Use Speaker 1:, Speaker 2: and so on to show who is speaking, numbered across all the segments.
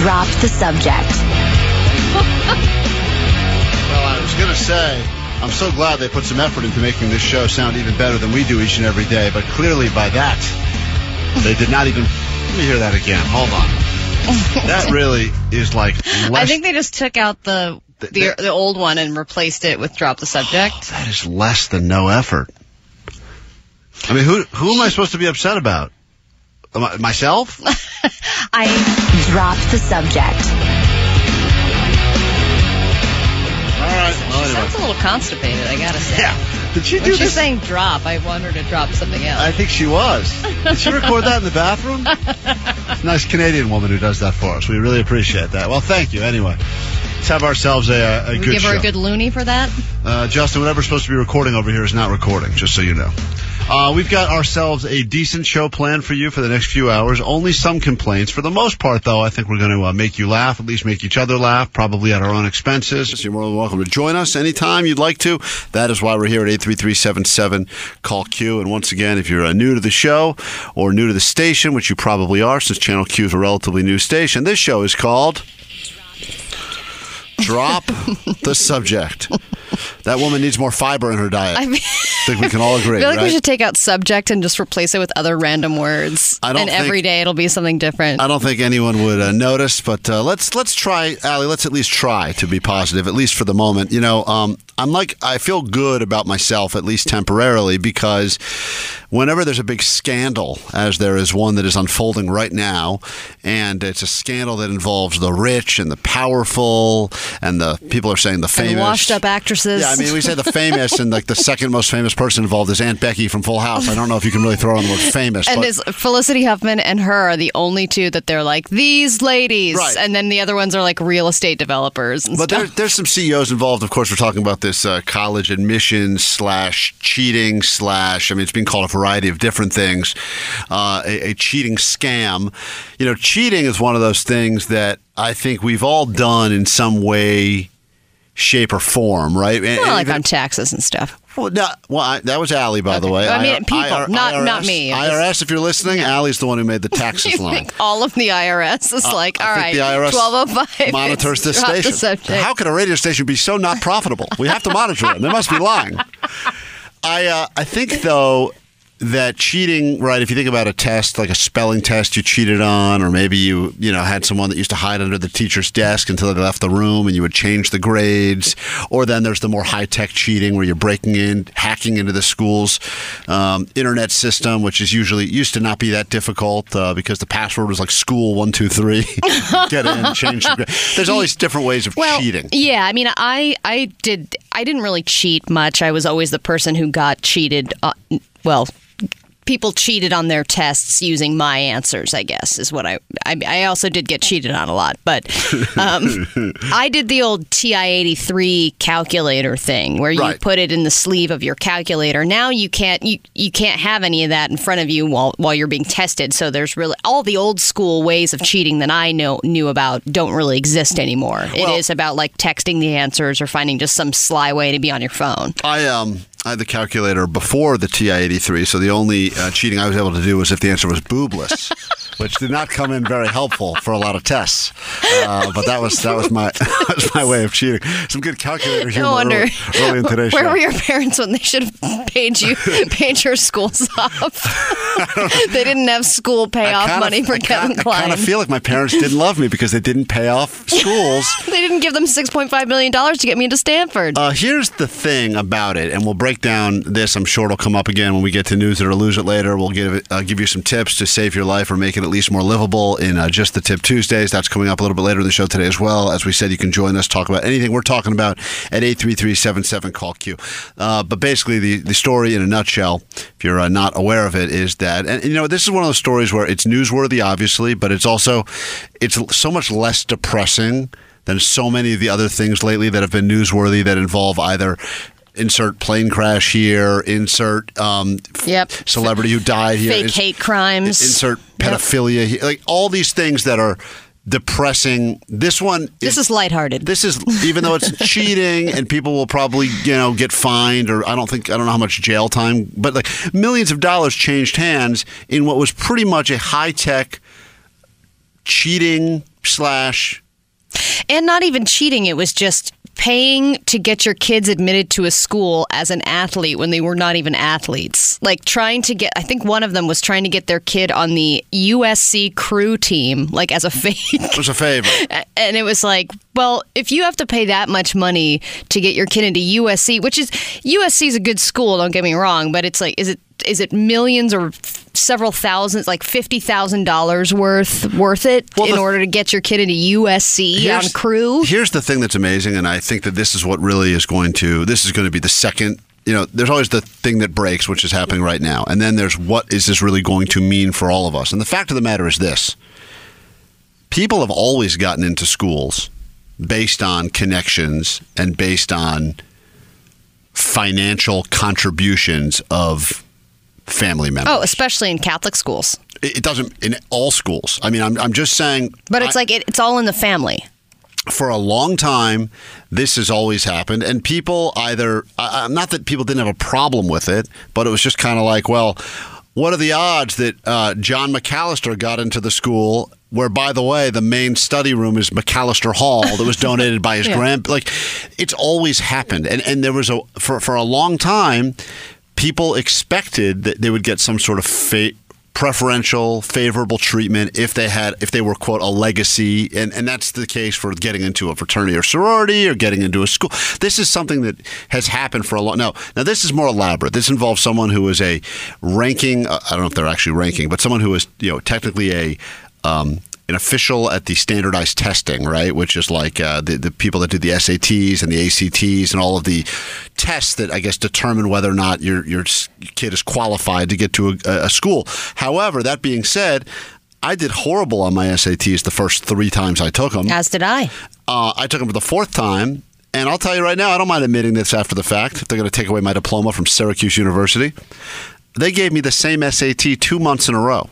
Speaker 1: Drop the subject.
Speaker 2: Well, I was going to say, I'm so glad they put some effort into making this show sound even better than we do each and every day, but clearly by that, they did not even. Let me hear that again. Hold on. That really is like less.
Speaker 3: I think they just took out the the,
Speaker 2: The-
Speaker 3: the old one and replaced it with drop the oh, subject.
Speaker 2: that is less than no effort. I mean, who who am I supposed to be upset about? Am I- Myself?
Speaker 3: I
Speaker 1: dropped the subject.
Speaker 2: All right. Well,
Speaker 3: sounds
Speaker 2: anyway.
Speaker 3: a little constipated. I gotta say.
Speaker 2: Yeah. Did she do
Speaker 3: When she's
Speaker 2: this?
Speaker 3: saying drop, I want her to drop something else.
Speaker 2: I think she was. Did she record that in the bathroom? nice Canadian woman who does that for us. We really appreciate that. Well, thank you. Anyway, let's have ourselves a, a
Speaker 3: we
Speaker 2: good
Speaker 3: give her
Speaker 2: show.
Speaker 3: a good loony for that.
Speaker 2: Uh, Justin, whatever's supposed to be recording over here is not recording, just so you know. Uh, we've got ourselves a decent show planned for you for the next few hours. Only some complaints. For the most part, though, I think we're going to uh, make you laugh, at least make each other laugh, probably at our own expenses. You're more than welcome to join us anytime you'd like to. That is why we're here at 83377 Call Q. And once again, if you're uh, new to the show or new to the station, which you probably are since Channel Q is a relatively new station, this show is called Drop the Subject. That woman needs more fiber in her diet.
Speaker 3: I
Speaker 2: I
Speaker 3: mean,
Speaker 2: think we can all agree.
Speaker 3: I feel like
Speaker 2: right?
Speaker 3: we should take out subject and just replace it with other random words.
Speaker 2: I don't
Speaker 3: and
Speaker 2: think-
Speaker 3: every day it'll be something different.
Speaker 2: I don't think anyone would uh, notice, but uh, let's let's try, Allie. Let's at least try to be positive, at least for the moment. You know, um, I'm like I feel good about myself, at least temporarily, because whenever there's a big scandal, as there is one that is unfolding right now, and it's a scandal that involves the rich and the powerful, and the people are saying the famous,
Speaker 3: and washed up
Speaker 2: Yeah, I mean, we say the famous, and like the second most famous person involved is Aunt Becky from Full House. I don't know if you can really throw on the word famous,
Speaker 3: and
Speaker 2: but
Speaker 3: is Felicity Huffman and her are the only two that they're like these ladies,
Speaker 2: Right.
Speaker 3: and then the other ones are like real estate developers. And
Speaker 2: But
Speaker 3: stuff.
Speaker 2: there, there's some CEOs involved. Of course, we're talking about this uh, college admissions slash cheating slash. I mean, it's being called a variety of different things. Uh, a, a cheating scam. You know, cheating is one of those things that I think we've all done in some way, shape, or form, right? And-
Speaker 3: Well, like
Speaker 2: even-
Speaker 3: on taxes and stuff.
Speaker 2: well, no, well I, that was Allie, by the way.
Speaker 3: I mean,
Speaker 2: IR-
Speaker 3: people, not- not
Speaker 2: IRS
Speaker 3: me.
Speaker 2: IRS, if you're listening, Allie's the one who made the taxes line.
Speaker 3: think all of the IRS is like,
Speaker 2: Uh, I
Speaker 3: all right,
Speaker 2: the IRS
Speaker 3: twelve oh five
Speaker 2: monitors this station. How could a radio station be so not profitable? We have to monitor it. They must be lying. I uh, I think though that cheating, right? If you think about a test, like a spelling test, you cheated on, or maybe you you know had someone that used to hide under the teacher's desk until they left the room, and you would change the grades. Or then there's the more high tech cheating where you're breaking in, hacking into the school's um, internet system, which is usually used to not be that difficult uh, because the password was like school one two three. Get in, change. The grade. There's all these different ways of
Speaker 3: well,
Speaker 2: cheating.
Speaker 3: Yeah, I mean, I I did I didn't really cheat much. I was always the person who got cheated. Uh, well, people cheated on their tests using my answers. I guess is what I. I, I also did get cheated on a lot, but um, I did the old TI eighty three calculator thing where you
Speaker 2: Right.
Speaker 3: put it in the sleeve of your calculator. Now you can't you you can't have any of that in front of you while while you're being tested. So there's really all the old school ways of cheating that I know knew about don't really exist anymore. it
Speaker 2: Well-
Speaker 3: is about like texting the answers or finding just some sly way to be on your phone.
Speaker 2: I um I had the calculator before the TI-83, so the only uh, cheating I was able to do was if the answer was boobless, which did not come in very helpful for a lot of tests. Uh, but that was that was my that was my way of cheating. Some good calculator humor
Speaker 3: No wonder.
Speaker 2: early, early in today's
Speaker 3: Where
Speaker 2: show.
Speaker 3: were your parents when they should have paid you paid your schools off? they didn't have school payoff
Speaker 2: kinda-
Speaker 3: money for
Speaker 2: I
Speaker 3: Kevin
Speaker 2: kinda, I kind of feel like my parents didn't love me because they didn't pay off schools.
Speaker 3: they didn't give them six point five million dollars to get me into Stanford.
Speaker 2: Uh, here's the thing about it, and we'll break down this. I'm sure it'll come up again when we get to news it or lose it later. We'll give uh, give you some tips to save your life or make it at least more livable in uh, just the tip Tuesdays. That's coming up a little bit later in the show today as well. As we said, you can join us talk about anything we're talking about at 833-77 call Q. Uh, but basically, the the story in a nutshell, if you're uh, not aware of it, is that and you know this is one of those stories where it's newsworthy, obviously, but it's also it's so much less depressing than so many of the other things lately that have been newsworthy that involve either insert plane crash here, insert um, f-
Speaker 3: Yep.
Speaker 2: celebrity who died here,
Speaker 3: Fake
Speaker 2: ins-
Speaker 3: hate crimes.
Speaker 2: insert pedophilia, here, like all these things that are depressing. This one,
Speaker 3: This is lighthearted.
Speaker 2: This is even though it's cheating and people will probably you know get fined or I don't think I don't know how much jail time, but like millions of dollars changed hands in what was pretty much a high tech cheating slash
Speaker 3: And not even cheating, it was just paying to get your kids admitted to a school as an athlete when they were not even athletes. Like trying to get, I think one of them was trying to get their kid on the USC crew team, like as a fake.
Speaker 2: it was a favor.
Speaker 3: And it was like, well, if you have to pay that much money to get your kid into USC, which is USC is a good school, don't get me wrong, but it's like, is it is it millions or several thousands, like fifty thousand dollars worth worth it
Speaker 2: Well,
Speaker 3: in
Speaker 2: the-
Speaker 3: order to get your kid into USC on crew?
Speaker 2: Here's the thing that's amazing, and I think that this is what really is going to. This is going to be the second. You know, there's always the thing that breaks, which is happening right now, and then there's what is this really going to mean for all of us. And the fact of the matter is this: people have always gotten into schools based on connections and based on financial contributions of family members.
Speaker 3: Oh, especially in Catholic schools.
Speaker 2: It it doesn't in all schools. I mean, I'm, I'm just saying.
Speaker 3: But it's
Speaker 2: I-
Speaker 3: like it, it's all in the family.
Speaker 2: for a long time, this has always happened, and people either uh, not that people didn't have a problem with it, but it was just kind of like, well, what are the odds that uh, John McAllister got into the school? Where, by the way, the main study room is McAllister Hall that was donated by his
Speaker 3: Yeah.
Speaker 2: grand. Like, it's always happened, and and there was a for for a long time, people expected that they would get some sort of fa- preferential favorable treatment if they had if they were quote a legacy. And and that's the case for getting into a fraternity or sorority or getting into a school. This is something that has happened for a long now now this is more elaborate. This involves someone who is a ranking uh, i don't know if they're actually ranking but someone who is you know technically a um, an official at the standardized testing, right? Which is like uh, the the people that do the SATs and the ACTs and all of the tests that I guess determine whether or not your your kid is qualified to get to a, a school. However, that being said, I did horrible on my SATs the first three times I took them.
Speaker 3: As did I.
Speaker 2: Uh, I took them for the fourth time, and I'll tell you right now, I don't mind admitting this after the fact. If they're going to take away my diploma from Syracuse University, they gave me the same SAT two months in a row.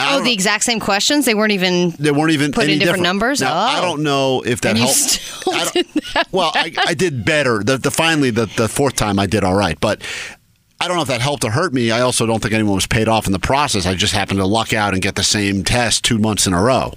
Speaker 2: I
Speaker 3: Oh, the exact same questions. They weren't even.
Speaker 2: they weren't even
Speaker 3: Put in
Speaker 2: any
Speaker 3: different numbers?
Speaker 2: Now, I
Speaker 3: Oh.
Speaker 2: don't know if that
Speaker 3: And
Speaker 2: helped. I well, I, I did better. The, the finally the, the fourth time I did all right, but I don't know if that helped or hurt me. I also don't think anyone was paid off in the process. I just happened to luck out and get the same test two months in a row.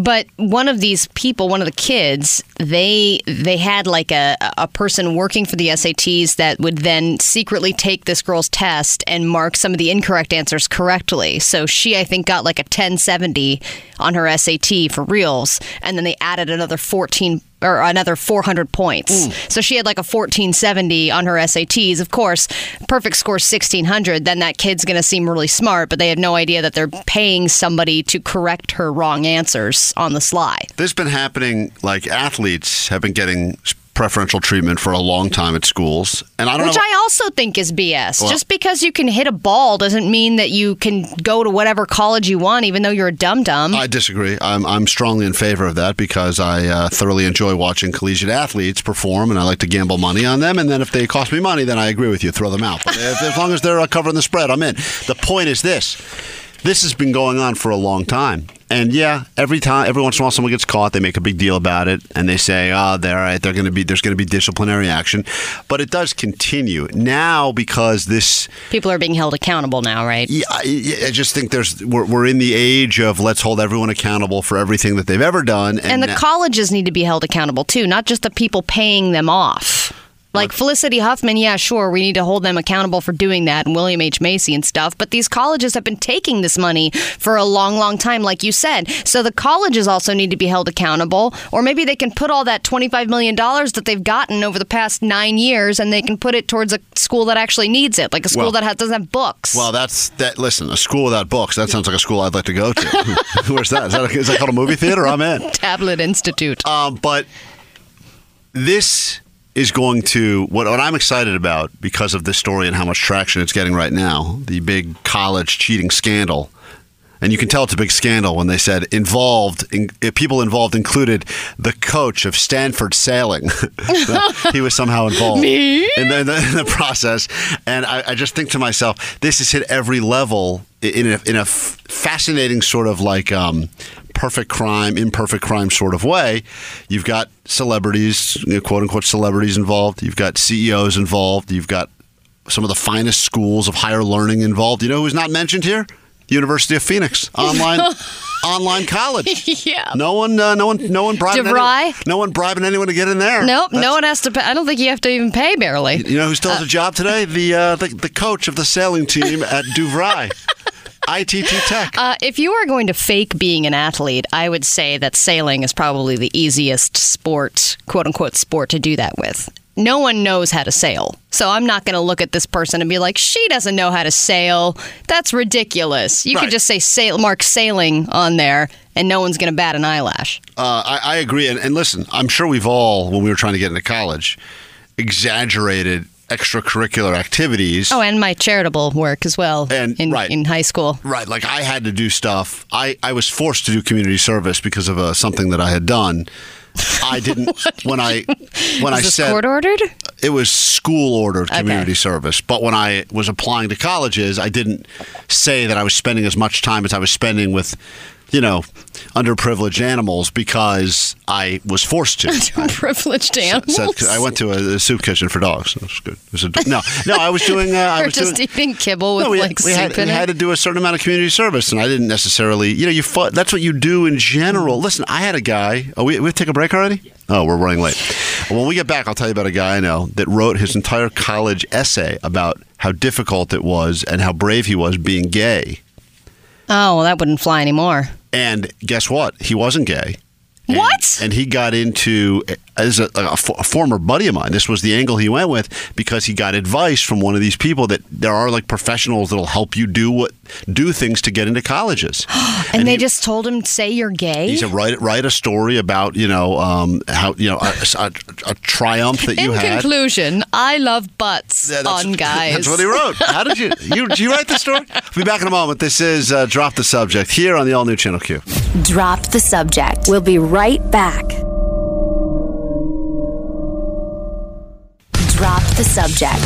Speaker 3: But one of these people, one of the kids, they they had like a a person working for the SATs that would then secretly take this girl's test and mark some of the incorrect answers correctly. So she, I think, got like a 1070 on her SAT for reals, and then they added another 14 or another 400 points. So she had like a 1470 on her SATs. Of course, perfect score 1600. Then that kid's going to seem really smart, but they have no idea that they're paying somebody to correct her wrong answers on the sly.
Speaker 2: This has been happening. Like athletes have been getting preferential treatment for a long time at schools, and I don't
Speaker 3: Which
Speaker 2: know.
Speaker 3: I also think is BS.
Speaker 2: Well-
Speaker 3: Just because you can hit a ball doesn't mean that you can go to whatever college you want, even though you're a dum dum.
Speaker 2: I disagree. I'm, I'm strongly in favor of that because I uh, thoroughly enjoy watching collegiate athletes perform, and I like to gamble money on them. And then if they cost me money, then I agree with you, throw them out. But if, as long as they're covering the spread, I'm in. The point is this: this has been going on for a long time. And yeah, every time, every once in a while, someone gets caught. They make a big deal about it, and they say, "Oh, they're all right. They're going to be. There's going to be disciplinary action." But it does continue now because this
Speaker 3: People are being held accountable now, right?
Speaker 2: yeah, I, I just think there's we're, we're in the age of let's hold everyone accountable for everything that they've ever done,
Speaker 3: And the
Speaker 2: na-
Speaker 3: colleges need to be held accountable too, not just the people paying them off. Like Felicity Huffman, yeah, sure, we need to hold them accountable for doing that, and William H. Macy and stuff. But these colleges have been taking this money for a long, long time, like you said. So the colleges also need to be held accountable, or maybe they can put all that $25 million that they've gotten over the past nine years and they can put it towards a school that actually needs it, like a school
Speaker 2: Well-
Speaker 3: that has, doesn't have books.
Speaker 2: Well, that's that. Listen, a school without books. That sounds like a school I'd like to go to. Where's that? Is that, is that called a movie theater? I'm in.
Speaker 3: Tablet Institute.
Speaker 2: Um, but this is going to what, what I'm excited about because of this story and how much traction it's getting right now. The big college cheating scandal. And you can tell it's a big scandal when they said involved. In, eh, people involved included the coach of Stanford sailing. he was somehow involved in the, in the, in the process. And I, I just think to myself, this has hit every level in a, in a fascinating sort of like um, perfect crime, imperfect crime sort of way. You've got celebrities, you know, quote unquote celebrities involved. You've got CEOs involved. You've got some of the finest schools of higher learning involved. You know who's not mentioned here? University of Phoenix online online college.
Speaker 3: Yeah.
Speaker 2: No one, uh, no one, no one bribing. Anyone, no one bribing anyone to get in there.
Speaker 3: Nope,
Speaker 2: That's-
Speaker 3: no one has to pay. I don't think you have to even pay barely.
Speaker 2: You know who still has a job today? The, uh, the the coach of the sailing team at DeVry, ITT Tech.
Speaker 3: Uh, if you are going to fake being an athlete, I would say that sailing is probably the easiest sport, quote unquote, sport to do that with. No one knows how to sail. So I'm not going to look at this person and be like, she doesn't know how to sail. That's ridiculous. You
Speaker 2: Right.
Speaker 3: could just say sail, mark sailing on there and no one's going to bat an eyelash.
Speaker 2: Uh, I, I agree. And, and listen, I'm sure we've all, when we were trying to get into college, exaggerated extracurricular activities.
Speaker 3: Oh, and my charitable work as well
Speaker 2: And-
Speaker 3: in,
Speaker 2: right.
Speaker 3: in high school.
Speaker 2: Right, like I had to do stuff. I, I was forced to do community service because of uh, something that I had done. I didn't when I when I said
Speaker 3: court ordered?
Speaker 2: it was school ordered
Speaker 3: Okay.
Speaker 2: community service. But when I was applying to colleges, I didn't say that I was spending as much time as I was spending with, you know, underprivileged animals because I was forced to. I
Speaker 3: animals.
Speaker 2: said- I went to a, a soup kitchen for dogs. It was good. It was a, no, no, I was doing. Uh, I
Speaker 3: or
Speaker 2: was
Speaker 3: just
Speaker 2: doing,
Speaker 3: eating kibble with
Speaker 2: no, we,
Speaker 3: like
Speaker 2: we
Speaker 3: soup
Speaker 2: had,
Speaker 3: in
Speaker 2: we
Speaker 3: it.
Speaker 2: had to do a certain amount of community service, and I didn't necessarily, you know, you fought, that's what you do in general. Listen, I had a guy. Oh, we we take a break already? Oh, we're running late. When we get back, I'll tell you about a guy I know that wrote his entire college essay about how difficult it was and how brave he was being gay.
Speaker 3: oh, well, that wouldn't fly anymore.
Speaker 2: And guess what? He wasn't gay. And-
Speaker 3: What?
Speaker 2: And he got into as a, a, a former buddy of mine. This was the angle he went with because he got advice from one of these people that there are like professionals that'll help you do what do things to get into colleges.
Speaker 3: And, they
Speaker 2: he-
Speaker 3: just told him, say you're gay?
Speaker 2: He said write write a story about you know um, how you know a, a, a triumph that you
Speaker 3: In
Speaker 2: had.
Speaker 3: In conclusion, I love butts
Speaker 2: Yeah,
Speaker 3: on guys.
Speaker 2: That's what he wrote. How did you you did you write the story? We'll be back in a moment. This is uh, drop the subject here on the all new Channel Q.
Speaker 1: Drop the subject. We'll be right back. The subject.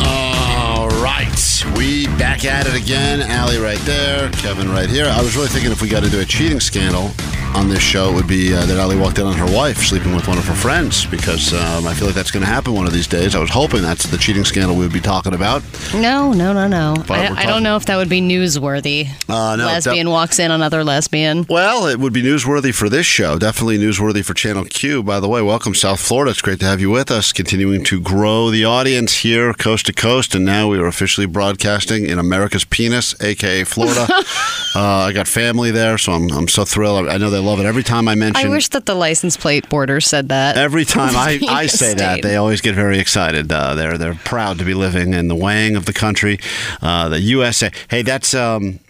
Speaker 2: All right, we back at it again. Allie right there, Kevin right here. I was really thinking if we got into a cheating scandal on this show, it would be uh, that Ali walked in on her wife sleeping with one of her friends because um, I feel like that's going to happen one of these days. I was hoping that's the cheating scandal we would be talking about.
Speaker 3: No, no, no, no. I, I don't know if that would be newsworthy.
Speaker 2: Uh, no,
Speaker 3: lesbian
Speaker 2: that-
Speaker 3: walks in on other lesbian.
Speaker 2: Well, it would be newsworthy for this show. Definitely newsworthy for Channel Q. By the way, welcome South Florida. It's great to have you with us. Continuing to grow the audience here, coast to coast, and now we are officially broadcasting in America's penis, aka Florida. uh, I got family there, so I'm, I'm so thrilled. I know they love it every time I mention.
Speaker 3: I wish that the license plate border said that.
Speaker 2: Every time I, I say that, they always get very excited. Uh, they're they're proud to be living in the wang of the country, uh, the USA. Hey, that's um,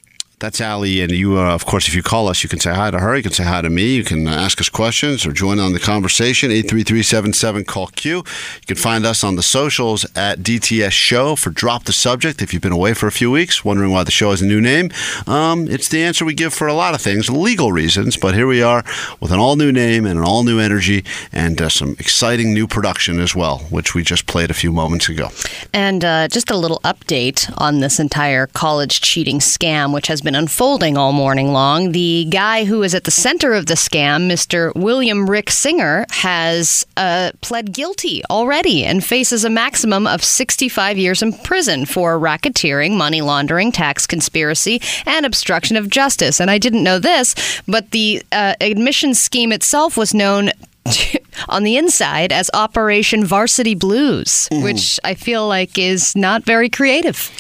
Speaker 2: that's Ali, and you. Uh, of course, if you call us, you can say hi to her. You can say hi to me. You can uh, ask us questions or join on the conversation. Eight three three seven seven call Q. You can find us on the socials at DTS Show for Drop the Subject. If you've been away for a few weeks, wondering why the show has a new name, um, it's the answer we give for a lot of things, legal reasons. But here we are with an all new name and an all new energy and uh, some exciting new production as well, which we just played a few moments ago.
Speaker 3: And uh, just a little update on this entire college cheating scam, which has been unfolding all morning long. The guy who is at the center of the scam, Mr. William Rick Singer, has uh, pled guilty already and faces a maximum of 65 years in prison for racketeering, money laundering, tax conspiracy, and obstruction of justice. And I didn't know this, but the uh, admission scheme itself was known on the inside as Operation Varsity Blues, which I feel like is not very creative.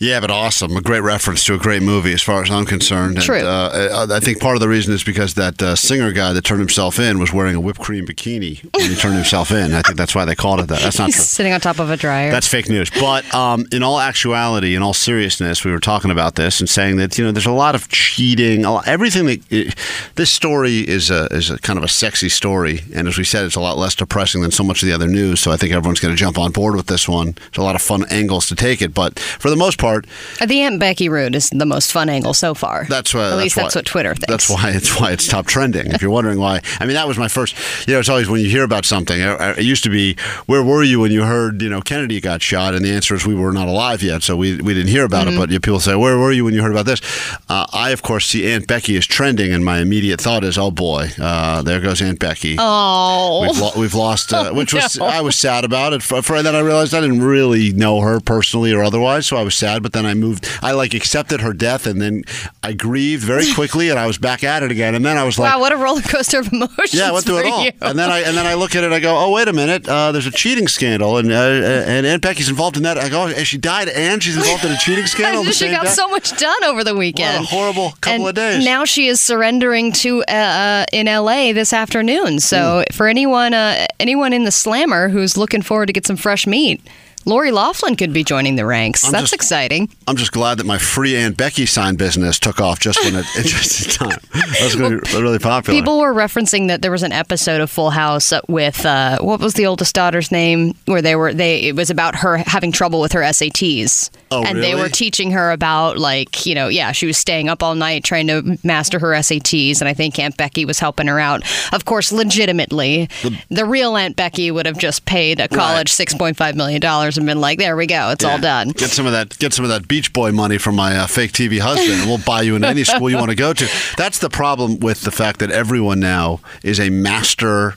Speaker 2: Yeah, but awesome. A great reference to a great movie, as far as I'm concerned. And,
Speaker 3: True.
Speaker 2: uh, I think part of the reason is because that uh, singer guy that turned himself in was wearing a whipped cream bikini when he turned himself in. I think that's why they called it that. That's not
Speaker 3: He's
Speaker 2: true.
Speaker 3: sitting on top of a dryer.
Speaker 2: That's fake news. But um, in all actuality, in all seriousness, we were talking about this and saying that you know there's a lot of cheating. A lot, everything that it, this story is a is a kind of a sexy story, and as we said, it's a lot less depressing than so much of the other news. So I think everyone's going to jump on board with this one. There's a lot of fun angles to take it, but for the most part,
Speaker 3: Uh, the Aunt Becky route is the most fun angle so far.
Speaker 2: That's why.
Speaker 3: At
Speaker 2: that's
Speaker 3: least
Speaker 2: why,
Speaker 3: that's what Twitter thinks.
Speaker 2: That's why it's why it's top trending. If you're wondering why, I mean that was my first. You know, it's always when you hear about something. uh, It used to be, where were you when you heard you know Kennedy got shot? And the answer is we were not alive yet, so we we didn't hear about
Speaker 3: Mm-hmm.
Speaker 2: it. But you- people say, where were you when you heard about this? Uh, I of course see Aunt Becky is trending, and my immediate thought is, oh boy, uh, there goes Aunt Becky.
Speaker 3: Oh.
Speaker 2: We've, lo- we've lost, uh, which was
Speaker 3: no.
Speaker 2: I was sad about it. For, for then I realized I didn't really know her personally or otherwise, so I was sad. Sad, but then I moved. I like accepted her death, and then I grieved very quickly, and I was back at it again. And then I was like,
Speaker 3: wow, what a roller coaster of emotions.
Speaker 2: yeah, I went through it all.
Speaker 3: you.
Speaker 2: And then I and then I look at it. I go, oh wait a minute. Uh, there's a cheating scandal, and uh, and Aunt Becky's involved in that. I go, and she died, and she's involved in a cheating scandal.
Speaker 3: she got
Speaker 2: day?
Speaker 3: so much done over the weekend.
Speaker 2: horrible couple
Speaker 3: And
Speaker 2: of days.
Speaker 3: Now she is surrendering to uh, uh, in LA this afternoon. So
Speaker 2: Mm.
Speaker 3: for anyone uh, anyone in the slammer who's looking forward to get some fresh meat, Lori Loughlin could be joining the ranks.
Speaker 2: I'm
Speaker 3: That's
Speaker 2: just-
Speaker 3: exciting.
Speaker 2: I'm just glad that my free Aunt Becky sign business took off just when it, it just in time. That was going to be really popular.
Speaker 3: People were referencing that there was an episode of Full House with uh, what was the oldest daughter's name, where they were they it was about her having trouble with her SATs,
Speaker 2: Oh,
Speaker 3: and they were teaching her about like you know yeah she was staying up all night trying to master her SATs, and I think Aunt Becky was helping her out. Of course, legitimately, the, real Aunt Becky would have just paid a college six point five million dollars and been like, there we go, it's all done.
Speaker 2: Get some of that. Get some of that Beach Boy money from my uh, fake TV husband, and we'll buy you in any school you want to go to. That's the problem with the fact that everyone now is a master.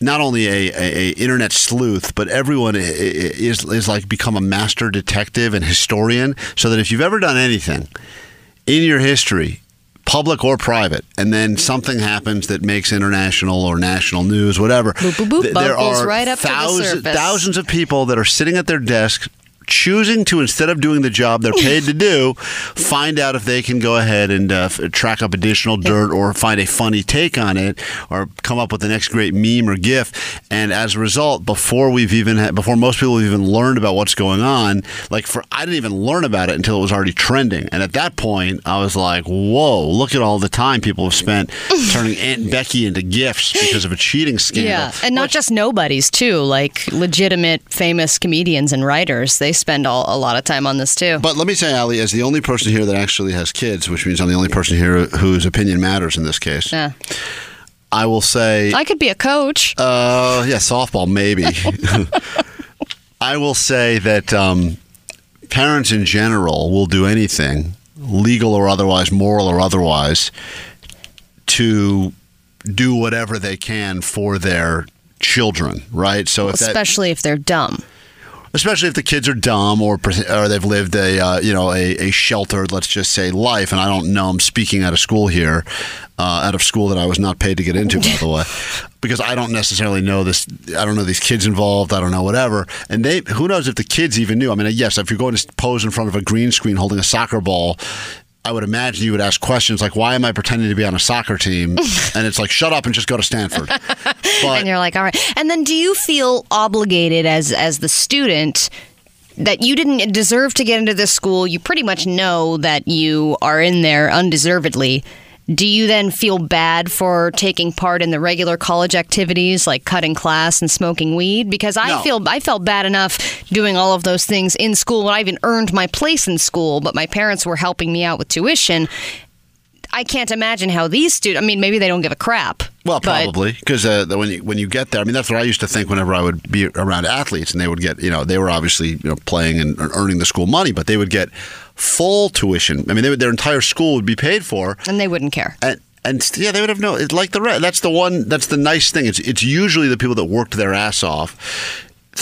Speaker 2: Not only a, a, a internet sleuth, but everyone is is like become a master detective and historian. So that if you've ever done anything in your history, public or private, and then something happens that makes international or national news, whatever,
Speaker 3: Boop, boop, boop,
Speaker 2: there are
Speaker 3: right up to the
Speaker 2: thousands of people that are sitting at their desks choosing to instead of doing the job they're paid to do find out if they can go ahead and uh, track up additional dirt or find a funny take on it or come up with the next great meme or gif. And as a result before we've even had, before most people have even learned about what's going on like for I didn't even learn about it until it was already trending. And at that point I was like whoa look at all the time people have spent turning Aunt Becky into gifs because of a cheating scandal.
Speaker 3: Yeah, and not just nobodies too, like legitimate famous comedians and writers. They spend all, a lot of time on this too.
Speaker 2: But let me say, Ali, as the only person here that actually has kids, which means I'm the only person here whose opinion matters in this case,
Speaker 3: Yeah.
Speaker 2: I will say,
Speaker 3: I could be a coach.
Speaker 2: uh, yeah, softball, maybe. I will say that um, parents in general will do anything, legal or otherwise, moral or otherwise, to do whatever they can for their children, right? So if that,
Speaker 3: especially if they're dumb.
Speaker 2: Especially if the kids are dumb or or they've lived a uh, you know a, a sheltered let's just say life. And I don't know I'm speaking out of school here uh, out of school that I was not paid to get into by the way because I don't necessarily know this I don't know these kids involved I don't know whatever. And they who knows if the kids even knew? I mean yes if you're going to pose in front of a green screen holding a soccer ball I would imagine you would ask questions like, "Why am I pretending to be on a soccer team?" and it's like, "Shut up and just go to Stanford." But
Speaker 3: and you're like, all right. And then do you feel obligated as as the student that you didn't deserve to get into this school? You pretty much know that you are in there undeservedly. Do you then feel bad for taking part in the regular college activities like cutting class and smoking weed? Because I
Speaker 2: No.
Speaker 3: feel I felt bad enough doing all of those things in school when I even earned my place in school, but my parents were helping me out with tuition. I can't imagine how these students. I mean, maybe they don't give a crap.
Speaker 2: Well, probably because uh, when you when you get there, I mean, that's what I used to think whenever I would be around athletes, and they would get, you know, they were obviously you know playing and earning the school money, but they would get full tuition. I mean, they would, their entire school would be paid for,
Speaker 3: and they wouldn't care.
Speaker 2: and and yeah, they would have no. It's like the re- that's the one. That's the nice thing. It's it's usually the people that worked their ass off.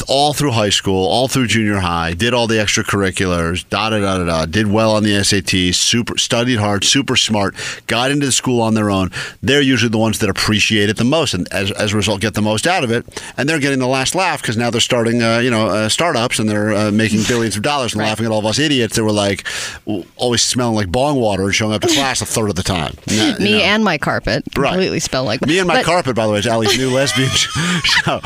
Speaker 2: All through high school, all through junior high, did all the extracurriculars, da da da da da, did well on the SATs, super studied hard, super smart, got into the school on their own. They're usually the ones that appreciate it the most, and as, as a result, get the most out of it. And they're getting the last laugh because now they're starting, uh, you know, uh, startups and they're uh, making billions of dollars and laughing at all of us idiots that were like always smelling like bong water and showing up to class a third of the time. Nah, you
Speaker 3: Me
Speaker 2: know.
Speaker 3: and my carpet
Speaker 2: Right.
Speaker 3: completely smell like
Speaker 2: Me and my
Speaker 3: but
Speaker 2: carpet, by the way, is Allie's new lesbian show. Um,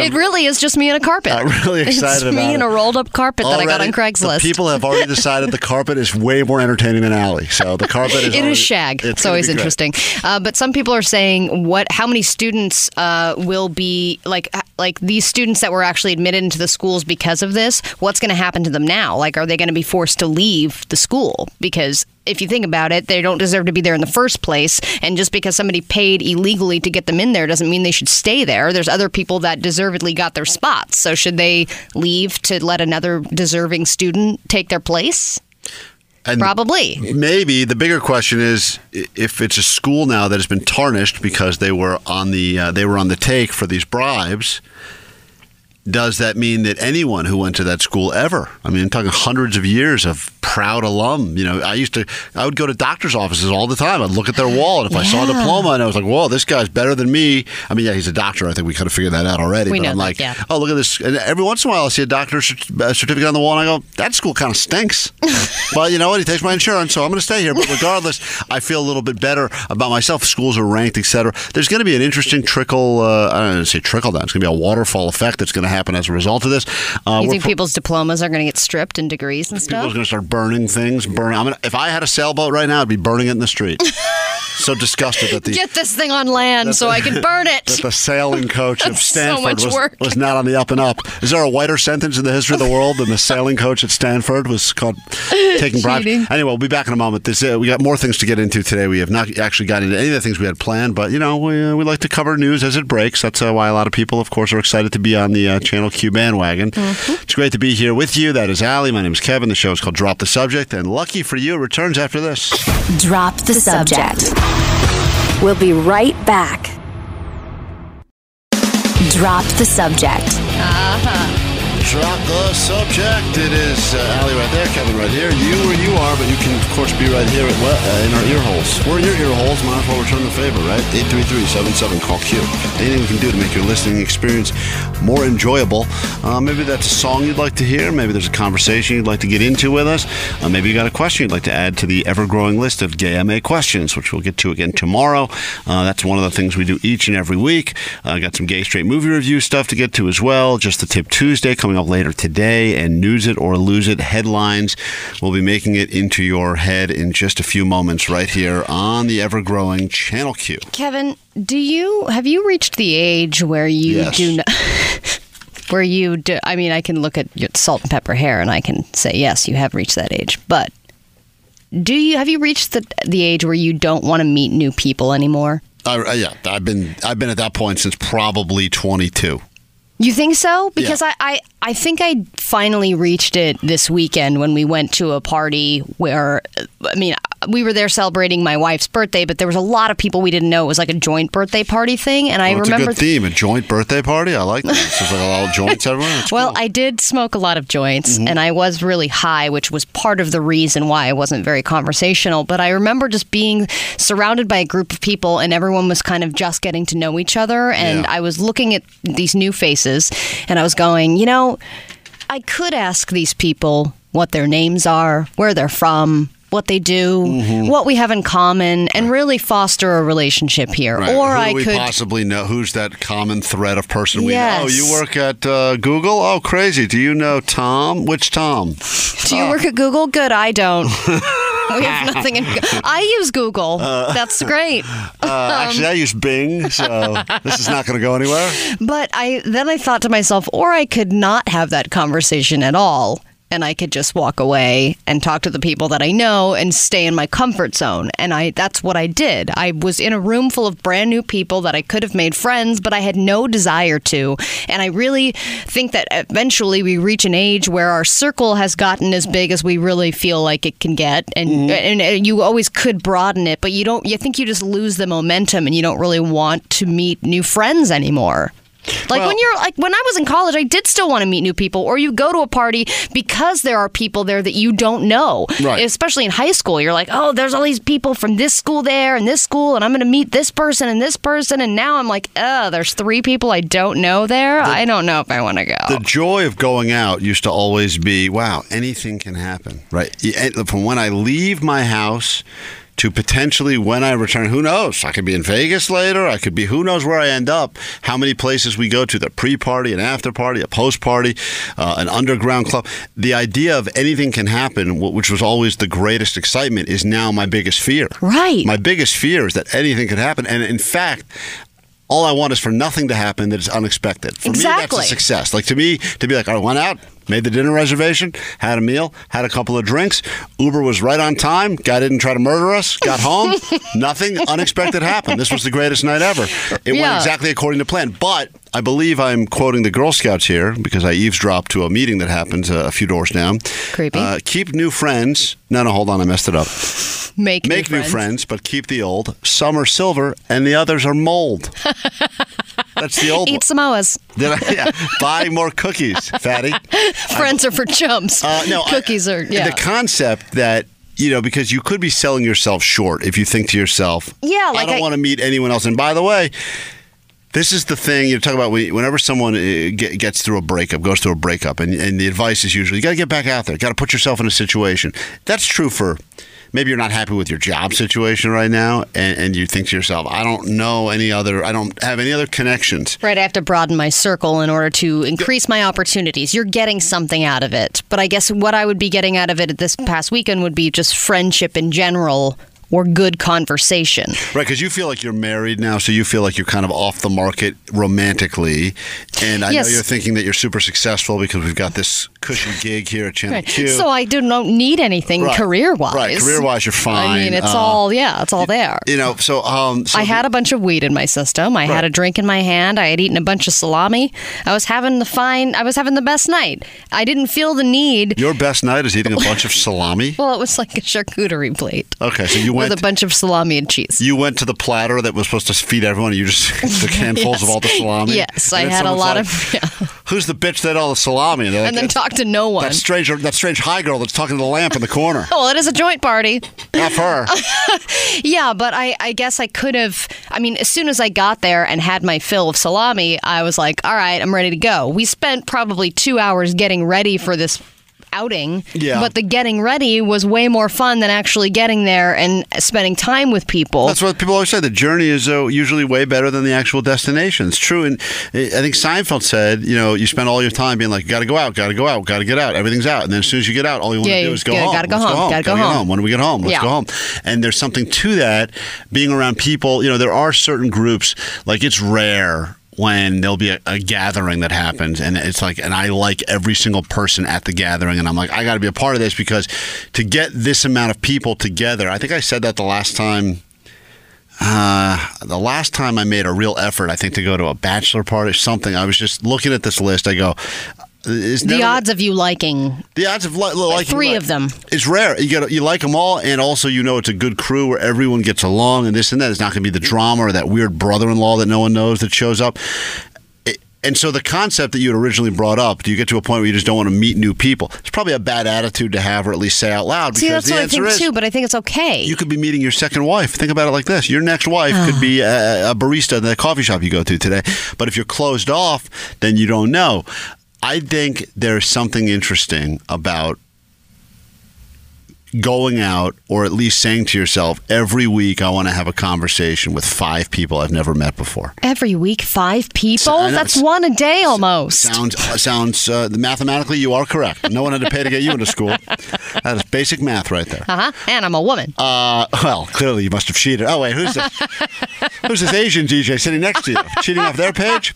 Speaker 3: It really is just me and a carpet.
Speaker 2: I'm really excited
Speaker 3: it's me
Speaker 2: about
Speaker 3: and
Speaker 2: it.
Speaker 3: a rolled up carpet that I got on Craigslist.
Speaker 2: People have already decided the carpet is way more entertaining than Allie. So the carpet is.
Speaker 3: It
Speaker 2: already-
Speaker 3: is shag. It's,
Speaker 2: gonna
Speaker 3: always interesting. Uh, but some people are saying what? How many students uh, will be like? Like these students that were actually admitted into the schools because of this. What's going to happen to them now? Like, are they going to be forced to leave the school because? If you think about it, they don't deserve to be there in the first place. And just because somebody paid illegally to get them in there doesn't mean they should stay there. There's other people that deservedly got their spots. So should they leave to let another deserving student take their place?
Speaker 2: And
Speaker 3: Probably.
Speaker 2: Maybe the bigger question is if it's a school now that has been tarnished because they were on the uh, they were on the take for these bribes. Does that mean that anyone who went to that school ever? I mean, I'm talking hundreds of years of proud alum. You know, I used to, I would go to doctors' offices all the time. I'd look at their wall, and if I saw a diploma, and I was like, "Whoa, this guy's better than me." I mean, yeah, he's a doctor. I think we kind of figured that out already.
Speaker 3: We
Speaker 2: but
Speaker 3: know
Speaker 2: I'm
Speaker 3: that,
Speaker 2: like,
Speaker 3: yeah.
Speaker 2: "Oh, look at this!" And every once in a while, I see a doctor's uh, certificate on the wall, and I go, "That school kind of stinks." but you know what? He takes my insurance, so I'm going to stay here. But regardless, I feel a little bit better about myself. Schools are ranked, etc. There's going to be an interesting trickle. Uh, I don't know, say trickle down. It's going to be a waterfall effect that's going to happen as a result of this. Uh,
Speaker 3: You think
Speaker 2: pro-
Speaker 3: people's diplomas are going to get stripped and degrees and stuff?
Speaker 2: People's going to start burning things. Burning. I'm gonna, if I had a sailboat right now, I'd be burning it in the street. so disgusted that the
Speaker 3: Get this thing on land so I can burn
Speaker 2: that
Speaker 3: it.
Speaker 2: the sailing coach of
Speaker 3: so
Speaker 2: Stanford
Speaker 3: much
Speaker 2: was, was not on the up and up. Is there a whiter sentence in the history of the world than the sailing coach at Stanford was called taking bribes? Anyway, we'll be back in a moment. This, uh, we got more things to get into today. We have not actually got into any of the things we had planned, but you know we, uh, we like to cover news as it breaks. That's uh, why a lot of people, of course, are excited to be on the uh, Channel Q bandwagon.
Speaker 3: Mm-hmm.
Speaker 2: It's great to be here with you. That is Allie. My name is Kevin. The show is called Drop the Subject, and lucky for you, it returns after this.
Speaker 1: Drop the subject. We'll be right back. Drop the subject.
Speaker 2: Drop the subject. It is uh, right there, Kevin right here. You where you are, but you can of course be right here at, uh, in our ear holes. We're in your ear holes. Might as well return the favor, right? 833-77 call Q. Anything we can do to make your listening experience more enjoyable. Uh, maybe that's a song you'd like to hear. Maybe there's a conversation you'd like to get into with us. Uh, maybe you got a question you'd like to add to the ever-growing list of Gay MA questions, which we'll get to again tomorrow. Uh, that's one of the things we do each and every week. Uh, got some gay straight movie review stuff to get to as well. Just the Tip Tuesday coming up later today, and News It or Lose It headlines. We'll be making it into your head in just a few moments right here on the ever-growing Channel Q.
Speaker 3: Kevin, do you have you reached the age where you
Speaker 2: Yes.
Speaker 3: do not where you do I mean I can look at your salt and pepper hair and I can say yes, you have reached that age. But do you have you reached the the age where you don't want to meet new people anymore?
Speaker 2: I- yeah, I've been I've been at that point since probably 22.
Speaker 3: You think so? Because
Speaker 2: Yeah.
Speaker 3: I, I, I think I finally reached it this weekend when we went to a party where, I mean, we were there celebrating my wife's birthday, but there was a lot of people we didn't know. It was like a joint birthday party thing. And I
Speaker 2: Well,
Speaker 3: remember.
Speaker 2: a good theme, a joint birthday party. I like that. It's like all joints everywhere. It's
Speaker 3: well,
Speaker 2: cool.
Speaker 3: I did smoke a lot of joints mm-hmm. and I was really high, which was part of the reason why I wasn't very conversational. But I remember just being surrounded by a group of people and everyone was kind of just getting to know each other. And
Speaker 2: Yeah.
Speaker 3: I was looking at these new faces and I was going, you know, I could ask these people what their names are, where they're from. What they do,
Speaker 2: Mm-hmm.
Speaker 3: what we have in common, and really foster a relationship here.
Speaker 2: Right.
Speaker 3: Or I
Speaker 2: we
Speaker 3: could
Speaker 2: possibly know? Who's that common thread of person we know? Oh, you work at uh, Google? Oh, crazy. Do you know Tom? Which Tom?
Speaker 3: Do you work at Google? Good, I don't. we have nothing in. I use Google. That's great.
Speaker 2: Uh, actually, I use Bing, so this is not going to go anywhere.
Speaker 3: But I then I thought to myself, or I could not have that conversation at all. And I could just walk away and talk to the people that I know and stay in my comfort zone. And I that's what I did. I was in a room full of brand new people that I could have made friends, but I had no desire to. And I really think that eventually we reach an age where our circle has gotten as big as we really feel like it can get. And mm-hmm. and, and you always could broaden it, but you don't you think you just lose the momentum and you don't really want to meet new friends anymore. Like
Speaker 2: Well-
Speaker 3: when you're like when I was in college, I did still want to meet new people, or you go to a party because there are people there that you don't know.
Speaker 2: Right.
Speaker 3: Especially in high school, you're like, oh, there's all these people from this school there and this school, and I'm going to meet this person and this person, and now I'm like, oh, there's three people I don't know there. I don't know if I want to go.
Speaker 2: The joy of going out used to always be, wow, anything can happen, right? From when I leave my house to potentially when I return, who knows? I could be in Vegas later. I could be, who knows where I end up? How many places we go to? The pre-party, an after-party, a post-party, uh, an underground club. The idea of anything can happen, which was always the greatest excitement, is now my biggest fear.
Speaker 3: Right.
Speaker 2: My biggest fear is that anything could happen, and in fact. All I want is for nothing to happen that is unexpected. For me, that's a success. Like to me, to be like, I went out, made the dinner reservation, had a meal, had a couple of drinks. Uber was right on time. Guy didn't try to murder us. Got home, nothing unexpected happened. This was the greatest night ever. It went exactly according to plan. But I believe I'm quoting the Girl Scouts here because I eavesdropped to a meeting that happened uh, a few doors down.
Speaker 3: Creepy.
Speaker 2: Uh, keep new friends. No, no, hold on, I messed it up.
Speaker 3: Make,
Speaker 2: Make new friends, but keep the old. Some are silver, and the others are mold. That's the old
Speaker 3: Eat Samoas.
Speaker 2: one. Did I, yeah. Buy more cookies, fatty.
Speaker 3: Friends are for chumps.
Speaker 2: Uh, no, I-
Speaker 3: cookies are. Yeah.
Speaker 2: The concept that you know because you could be selling yourself short if you think to yourself,
Speaker 3: Yeah, like
Speaker 2: I don't
Speaker 3: I-
Speaker 2: want to meet anyone else. And by the way. This is the thing you talk about whenever someone uh, gets through a breakup, goes through a breakup, and, and the advice is usually you got to get back out there, got to put yourself in a situation. That's true for maybe you're not happy with your job situation right now, and, and you think to yourself, I don't know any other, I don't have any other connections.
Speaker 3: Right, I have to broaden my circle in order to increase my opportunities. You're getting something out of it. But I guess what I would be getting out of it this past weekend would be just friendship in general or good conversation.
Speaker 2: Right, because you feel like you're married now, so you feel like you're kind of off the market romantically. And I
Speaker 3: Yes.
Speaker 2: know you're thinking that you're super successful because we've got this cushy gig here at Channel Q.
Speaker 3: So I do not need anything
Speaker 2: Right.
Speaker 3: career wise.
Speaker 2: Right, career-wise, you're fine.
Speaker 3: I mean, it's
Speaker 2: Uh,
Speaker 3: all, yeah, it's all there.
Speaker 2: you know, so um, so
Speaker 3: I had a bunch of weed in my system. I
Speaker 2: Right.
Speaker 3: had a drink in my hand. I had eaten a bunch of salami. I was having the fine. I was having the best night. I didn't feel the need.
Speaker 2: your best night is eating a bunch of salami.
Speaker 3: Well, it was like a charcuterie plate
Speaker 2: Okay, so you
Speaker 3: with a bunch of salami and cheese.
Speaker 2: you went to the platter that was supposed to feed everyone. And you just took handfuls of all the salami.
Speaker 3: Yes, I had a lot
Speaker 2: like,
Speaker 3: of. Yeah.
Speaker 2: Who's the bitch that ate all the salami? And, like,
Speaker 3: And then
Speaker 2: "That's-
Speaker 3: talk to no one.
Speaker 2: That strange, that strange high girl that's talking to the lamp in the corner.
Speaker 3: Well, it is a joint party.
Speaker 2: F her.
Speaker 3: Yeah, but I, I guess I could have. I mean, as soon as I got there and had my fill of salami, I was like, all right, I'm ready to go. We spent probably two hours getting ready for this outing.
Speaker 2: Yeah.
Speaker 3: But the getting ready was way more fun than actually getting there and spending time with people.
Speaker 2: That's what people always say. The journey is uh, usually way better than the actual destination. It's true. And I think Seinfeld said, you know, you spend all your time being like, got to go out, got to go out, got to get out. Everything's out. And then as soon as you get out, all you want to
Speaker 3: Yeah,
Speaker 2: do is go
Speaker 3: gotta-
Speaker 2: home.
Speaker 3: gotta go
Speaker 2: Let's
Speaker 3: home, gotta go
Speaker 2: Gotta get
Speaker 3: home.
Speaker 2: When do we get home? Let's
Speaker 3: Yeah.
Speaker 2: go home. And there's something to that. Being around people, you know, there are certain groups, like it's rare when there'll be a, a gathering that happens and it's like and i like every single person at the gathering and i'm like i got to be a part of this because to get this amount of people together i think i said that the last time uh, the last time I made a real effort, I think, to go to a bachelor party or something, I was just looking at this list. I go, Uh, is
Speaker 3: the odds of you liking
Speaker 2: the odds of li- liking
Speaker 3: three of them.
Speaker 2: It's rare. You got you like them all, and also you know it's a good crew where everyone gets along, and this and that. It's not going to be the drama or that weird brother-in-law that no one knows that shows up. It- And so the concept that you had originally brought up, do you get to a point where you just don't want to meet new people? It's probably a bad attitude to have, or at least say out loud. Because
Speaker 3: See, that's what I think
Speaker 2: is,
Speaker 3: too, but I think it's okay.
Speaker 2: you could be meeting your second wife. Think about it like this: your next wife could ah. be a, a barista in the coffee shop you go to today. But if you're closed off, then you don't know. I think there's something interesting about going out or at least saying to yourself every week i want to have a conversation with five people i've never met before
Speaker 3: Every week, five people?
Speaker 2: Know,
Speaker 3: That's one a day almost.
Speaker 2: sounds uh, sounds uh, mathematically you are correct no one had to pay to get you into school that is basic math right there
Speaker 3: Uh huh. And I'm a woman.
Speaker 2: Uh, well, clearly you must have cheated. Oh wait, who's this? who's this Asian DJ sitting next to you? Cheating off their page?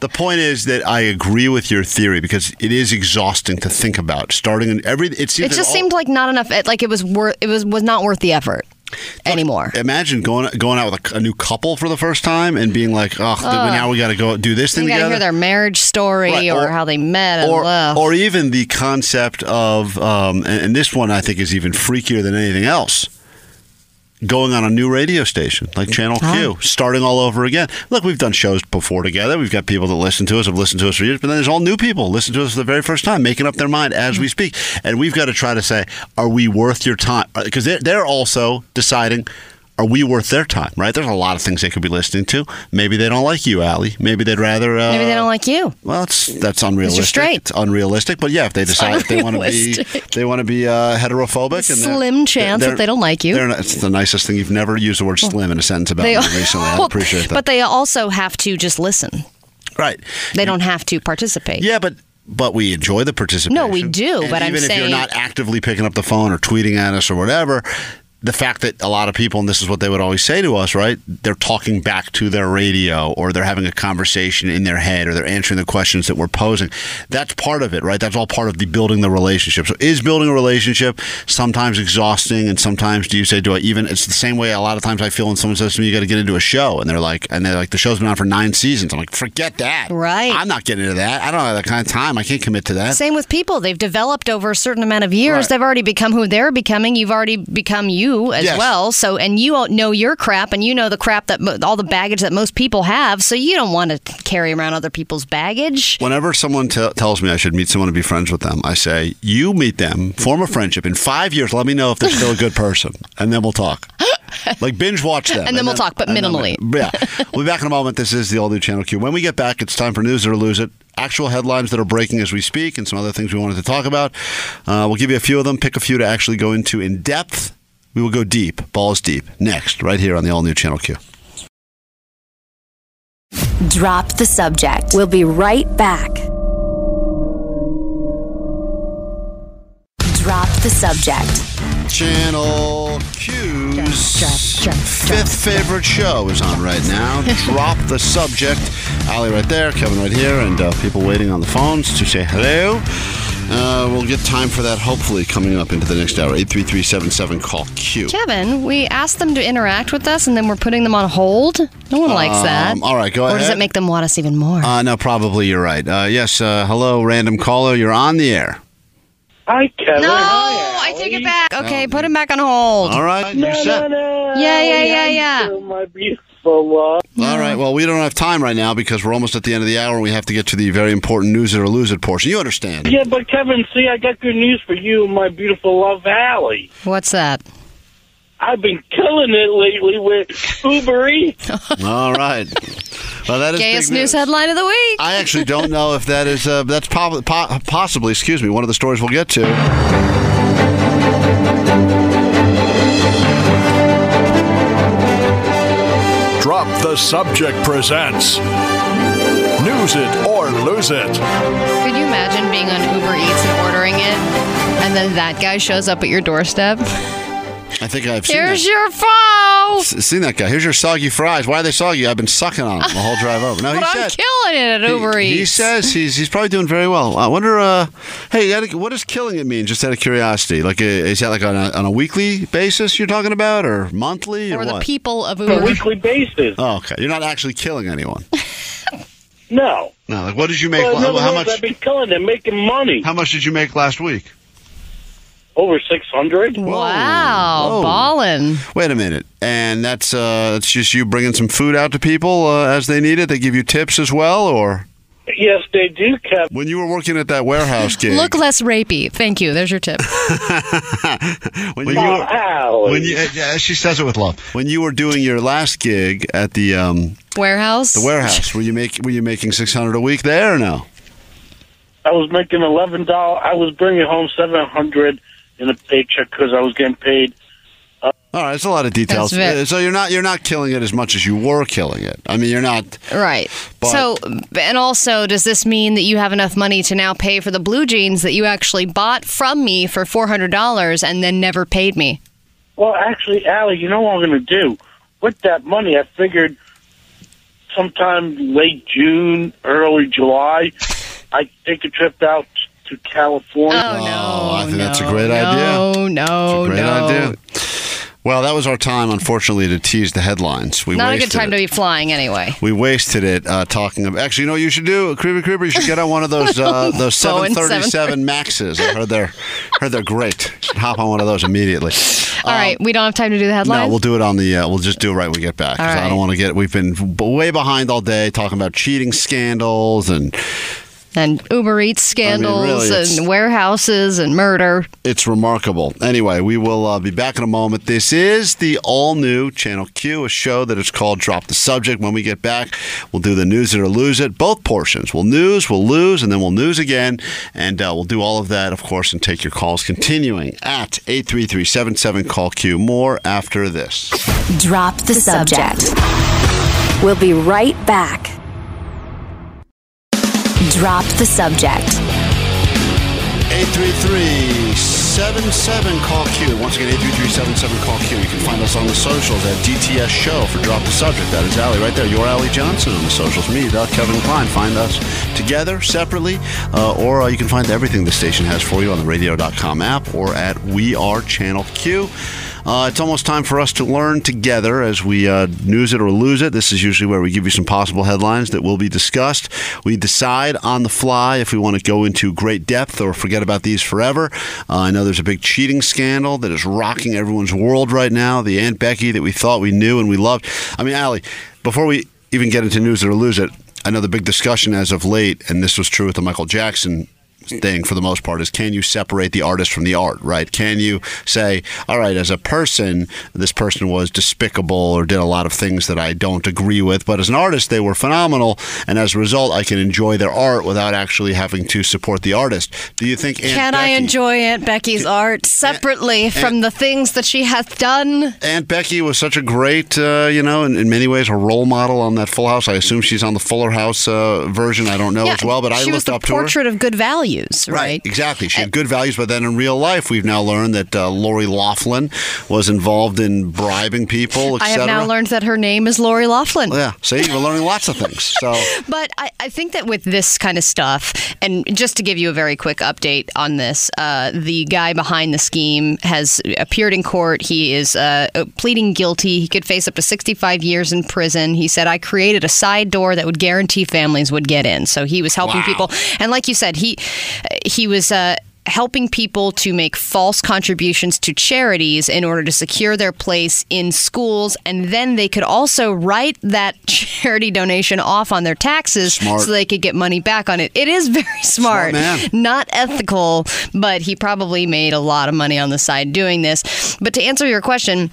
Speaker 2: The point is that I agree with your theory because it is exhausting to think about. Starting in every, it seems
Speaker 3: it just
Speaker 2: all-
Speaker 3: seemed like not enough. it- Like it was worth. It was was not worth the effort anymore.
Speaker 2: Imagine going going out with a, a new couple for the first time and being like, "Oh, now we got to go do this thing
Speaker 3: You got to
Speaker 2: together."
Speaker 3: hear their marriage story
Speaker 2: Right,
Speaker 3: or,
Speaker 2: or-
Speaker 3: how they met. And,
Speaker 2: or, or even the concept of, um, and, and this one I think is even freakier than anything else. Going on a new radio station like Channel Q, starting all over again. Look, we've done shows before together. We've got people that listen to us, have listened to us for years, but then there's all new people listen to us for the very first time, making up their mind as we speak. And we've got to try to say, are we worth your time? Because they're, they're also deciding, are we worth their time, right? There's a lot of things they could be listening to. Maybe they don't like you, Allie. Maybe they'd rather. Uh,
Speaker 3: Maybe they don't like you.
Speaker 2: well, it's that's unrealistic.
Speaker 3: straight.
Speaker 2: It's unrealistic, but yeah, if they decide they want to be they want to be uh, heterophobic,
Speaker 3: Slim chance that they don't like you.
Speaker 2: not- it's the nicest thing. You've never used the word "slim" in a sentence about
Speaker 3: They,
Speaker 2: me recently. I
Speaker 3: Well,
Speaker 2: appreciate that.
Speaker 3: But they also have to just listen.
Speaker 2: right?
Speaker 3: They don't have to participate.
Speaker 2: Yeah, but but we enjoy the participation.
Speaker 3: No, we do,
Speaker 2: And
Speaker 3: but I'm
Speaker 2: even if you're not actively picking up the phone or tweeting at us or whatever. The fact that a lot of people, and this is what they would always say to us, right? They're talking back to their radio or they're having a conversation in their head or they're answering the questions that we're posing. That's part of it, right? That's all part of the building the relationship. So is building a relationship sometimes exhausting and sometimes do you say, do I even, it's the same way a lot of times I feel when someone says to me, you got to get into a show and they're like, and they're like, the show's been on for nine seasons. I'm like, forget that.
Speaker 3: Right.
Speaker 2: I'm not getting into that. I don't have that kind of time. I can't commit to that.
Speaker 3: Same with people. They've developed over a certain amount of years.
Speaker 2: Right.
Speaker 3: They've already become who they're becoming. You've already become you. You as
Speaker 2: Yes.
Speaker 3: well. So, and you know your crap, and you know the crap that all the baggage that most people have. So you don't want to carry around other people's baggage.
Speaker 2: Whenever someone t- tells me I should meet someone and be friends with them, I say, "You meet them, form a friendship. In five years, let me know if they're still a good person, and then we'll talk." Like binge watch them,
Speaker 3: And then we'll talk, but
Speaker 2: and then-
Speaker 3: minimally.
Speaker 2: yeah, we'll be back in a moment. This is the all new Channel Q. When we get back, it's time for news or lose it. Actual headlines that are breaking as we speak, and some other things we wanted to talk about. Uh, we'll give you a few of them. Pick a few to actually go into in depth. We will go deep, balls deep. Next, right here on the all new Channel Q.
Speaker 1: Drop the subject. We'll be right back. Drop the subject.
Speaker 2: Channel Q's
Speaker 3: Drop, drop, drop,
Speaker 2: fifth favorite show is on right now. Drop the subject. Allie right there, Kevin right here, and uh, people waiting on the phones to say hello. Uh, we'll get time for that hopefully coming up into the next hour. 83377 call Q.
Speaker 3: Kevin, we asked them to interact with us, and then we're putting them on hold. No one likes that.
Speaker 2: Um, all right, go
Speaker 3: Or
Speaker 2: ahead.
Speaker 3: does it make them want us even more?
Speaker 2: Uh, no, probably you're right. Uh, yes, uh, hello, random caller. You're on the air.
Speaker 4: Hi, Kevin.
Speaker 3: no,
Speaker 4: Hi,
Speaker 3: I take it back. Okay,
Speaker 2: Oh,
Speaker 3: put him back on hold.
Speaker 2: All right,
Speaker 4: No,
Speaker 2: you're
Speaker 4: no,
Speaker 2: set.
Speaker 4: no.
Speaker 3: Yeah, yeah, yeah,
Speaker 4: How you
Speaker 3: yeah.
Speaker 4: Doing, My.
Speaker 2: All right. Well, we don't have time right now because we're almost at the end of the hour. and We have to get to the very important news it or lose it portion. You understand?
Speaker 4: Yeah, but Kevin, see, I got good news for you, and my beautiful love, Allie.
Speaker 3: What's that?
Speaker 4: I've been killing it lately with Uber Eats.
Speaker 2: All right. Well, that is
Speaker 3: Gayest
Speaker 2: big
Speaker 3: news headline of the week.
Speaker 2: I actually don't know if that is uh, that's prob- po- possibly excuse me one of the stories we'll get to.
Speaker 5: Drop the Subject presents News It or Lose It.
Speaker 3: Could you imagine being on Uber Eats and ordering it, and then that guy shows up at your doorstep?
Speaker 2: I think I've seen that.
Speaker 3: Here's
Speaker 2: that.
Speaker 3: your foe.
Speaker 2: S- seen that guy. Here's your soggy fries. Why are they soggy? I've been sucking on them the whole drive over. No, he
Speaker 3: But I'm
Speaker 2: said.
Speaker 3: killing it at Uber
Speaker 2: he,
Speaker 3: Eats.
Speaker 2: he says he's he's probably doing very well. I wonder. Uh, hey, Ed, what does killing it mean? Just out of curiosity, like uh, is that like on a, on a weekly basis you're talking about, or monthly, or,
Speaker 3: or the
Speaker 2: what?
Speaker 3: people of
Speaker 4: on a
Speaker 3: Uber.
Speaker 4: weekly basis.
Speaker 2: oh, okay. You're not actually killing anyone.
Speaker 4: No.
Speaker 2: No, like what did you make?
Speaker 4: But in
Speaker 2: how,
Speaker 4: other
Speaker 2: how
Speaker 4: words,
Speaker 2: much?
Speaker 4: I've been killing it, making money.
Speaker 2: How much did you make last week?
Speaker 4: Over 600
Speaker 3: Wow,
Speaker 2: Whoa.
Speaker 3: ballin'.
Speaker 2: Wait a minute, and that's uh, that's just you bringing some food out to people uh, as they need it. They give you tips as well, or
Speaker 4: Yes, they do, Kevin.
Speaker 2: when you were working at that warehouse gig.
Speaker 3: Look less rapey. Thank you. There's your tip.
Speaker 2: when you were, when you, yeah, she says it with love. When you were doing your last gig at the um,
Speaker 3: Warehouse.
Speaker 2: the warehouse, were you make were you making six hundred a week there or no?
Speaker 4: I was making $11. I was bringing home 700 in a paycheck because I was getting paid.
Speaker 2: All right, it's a lot of details.
Speaker 3: That's
Speaker 2: Uh, so you're not you're not killing it as much as you were killing it. I mean, you're not.
Speaker 3: Right.
Speaker 2: But-
Speaker 3: so, and also, does this mean that you have enough money to now pay for the blue jeans that you actually bought from me for $400 and then never paid me?
Speaker 4: Well, actually, Allie, you know what I'm going to do? With that money, I figured sometime late June, early July, I take a trip out to California.
Speaker 3: Oh, no.
Speaker 2: I think that's a great
Speaker 3: no,
Speaker 2: idea.
Speaker 3: No,
Speaker 2: Great
Speaker 3: no.
Speaker 2: idea. Well, that was our time, unfortunately, to tease the headlines. We
Speaker 3: Not a good time
Speaker 2: it.
Speaker 3: to be flying anyway.
Speaker 2: We wasted it uh, talking about. Actually, you know what you should do, Creepy Creeper. You should get on one of those uh, those 737 Maxes. I heard they're heard they're great. You should hop on one of those immediately.
Speaker 3: All right, we don't have time to do the headlines?
Speaker 2: Um, No, we'll do it on the. Uh, we'll just do it right when we get back. 'cause
Speaker 3: All
Speaker 2: I don't want to get. We've been way behind all day talking about cheating scandals and
Speaker 3: and Uber Eats scandals
Speaker 2: really,
Speaker 3: and warehouses and murder.
Speaker 2: it's remarkable. Anyway, we will uh, be back in a moment. This is the all new Channel Q, a show that is called Drop the Subject. When we get back, we'll do the news it or lose it, both portions. We'll news, we'll lose, and then we'll news again. And uh, we'll do all of that, of course, and take your calls continuing at 833 call Q. More after this.
Speaker 1: Drop the subject. We'll be right back. Drop the subject.
Speaker 2: 833-77 call Q. Once again, 833-77 call Q. You can find us on the socials at DTS Show for Drop the Subject. That is Allie right there. Your Allie Johnson on the socials. Me, Doug, Kevin Klein. Find us together, separately, uh, or uh, you can find everything the station has for you on the radio.com app or at We Are Channel Q. Uh, it's almost time for us to learn together as we uh, news it or lose it. This is usually where we give you some possible headlines that will be discussed. We decide on the fly if we want to go into great depth or forget about these forever. Uh, I know there's a big cheating scandal that is rocking everyone's world right now. The Aunt Becky that we thought we knew and we loved. I mean, Allie, before we even get into news it or lose it, I know the big discussion as of late, and this was true with the Michael Jackson thing for the most part is can you separate the artist from the art right can you say all right as a person this person was despicable or did a lot of things that i don't agree with but as an artist they were phenomenal and as a result i can enjoy their art without actually having to support the artist do you think Aunt
Speaker 3: Can I enjoy Aunt Becky's art separately from the things that she hath done?
Speaker 2: Aunt Becky was such a great, uh, you know, in, in many ways, a role model on that Full House. I assume she's on the Fuller House uh, version. I don't know as well, but I looked up to her.
Speaker 3: portrait of good values, right?
Speaker 2: exactly. She had good values, but then in real life, we've now learned that uh, Lori Loughlin was involved in bribing people,
Speaker 3: I have now learned that her name is Lori Loughlin.
Speaker 2: Yeah, see, we're learning lots of things. So,
Speaker 3: But I, I think that with this kind of stuff, and just to give you a very quick update on this, uh, the guy behind the scheme has appeared in court. He is uh, pleading guilty. He could face up to 65 years in prison. He said, I created a side door that would guarantee families would get in. So he was helping
Speaker 2: Wow.
Speaker 3: people. And like you said, he, he was. Uh, helping people to make false contributions to charities in order to secure their place in schools and then they could also write that charity donation off on their taxes
Speaker 2: Smart.
Speaker 3: so they could get money back on it. It is very smart.
Speaker 2: Smart.
Speaker 3: Not ethical, but he probably made a lot of money on the side doing this. But to answer your question,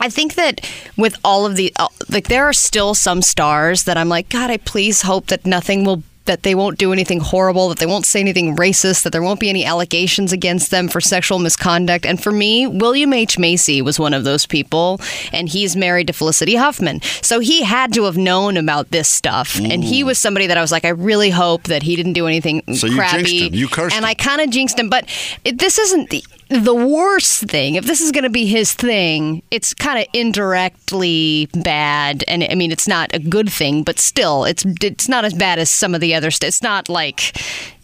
Speaker 3: I think that with all of the uh, like there are still some stars that I'm like god I please hope that nothing will that they won't do anything horrible that they won't say anything racist that there won't be any allegations against them for sexual misconduct. And for me William H. Macy was one of those people and he's married to Felicity Huffman. So he had to have known about this stuff. And he was somebody that I was like I really hope that he didn't do anything
Speaker 2: So you
Speaker 3: crappy.
Speaker 2: jinxed him. You cursed
Speaker 3: and
Speaker 2: him.
Speaker 3: I kind of jinxed him. But it, this isn't the the worst thing, if this is going to be his thing, it's kind of indirectly bad, and I mean it's not a good thing, but still, it's it's not as bad as some of the other stuff. It's not like.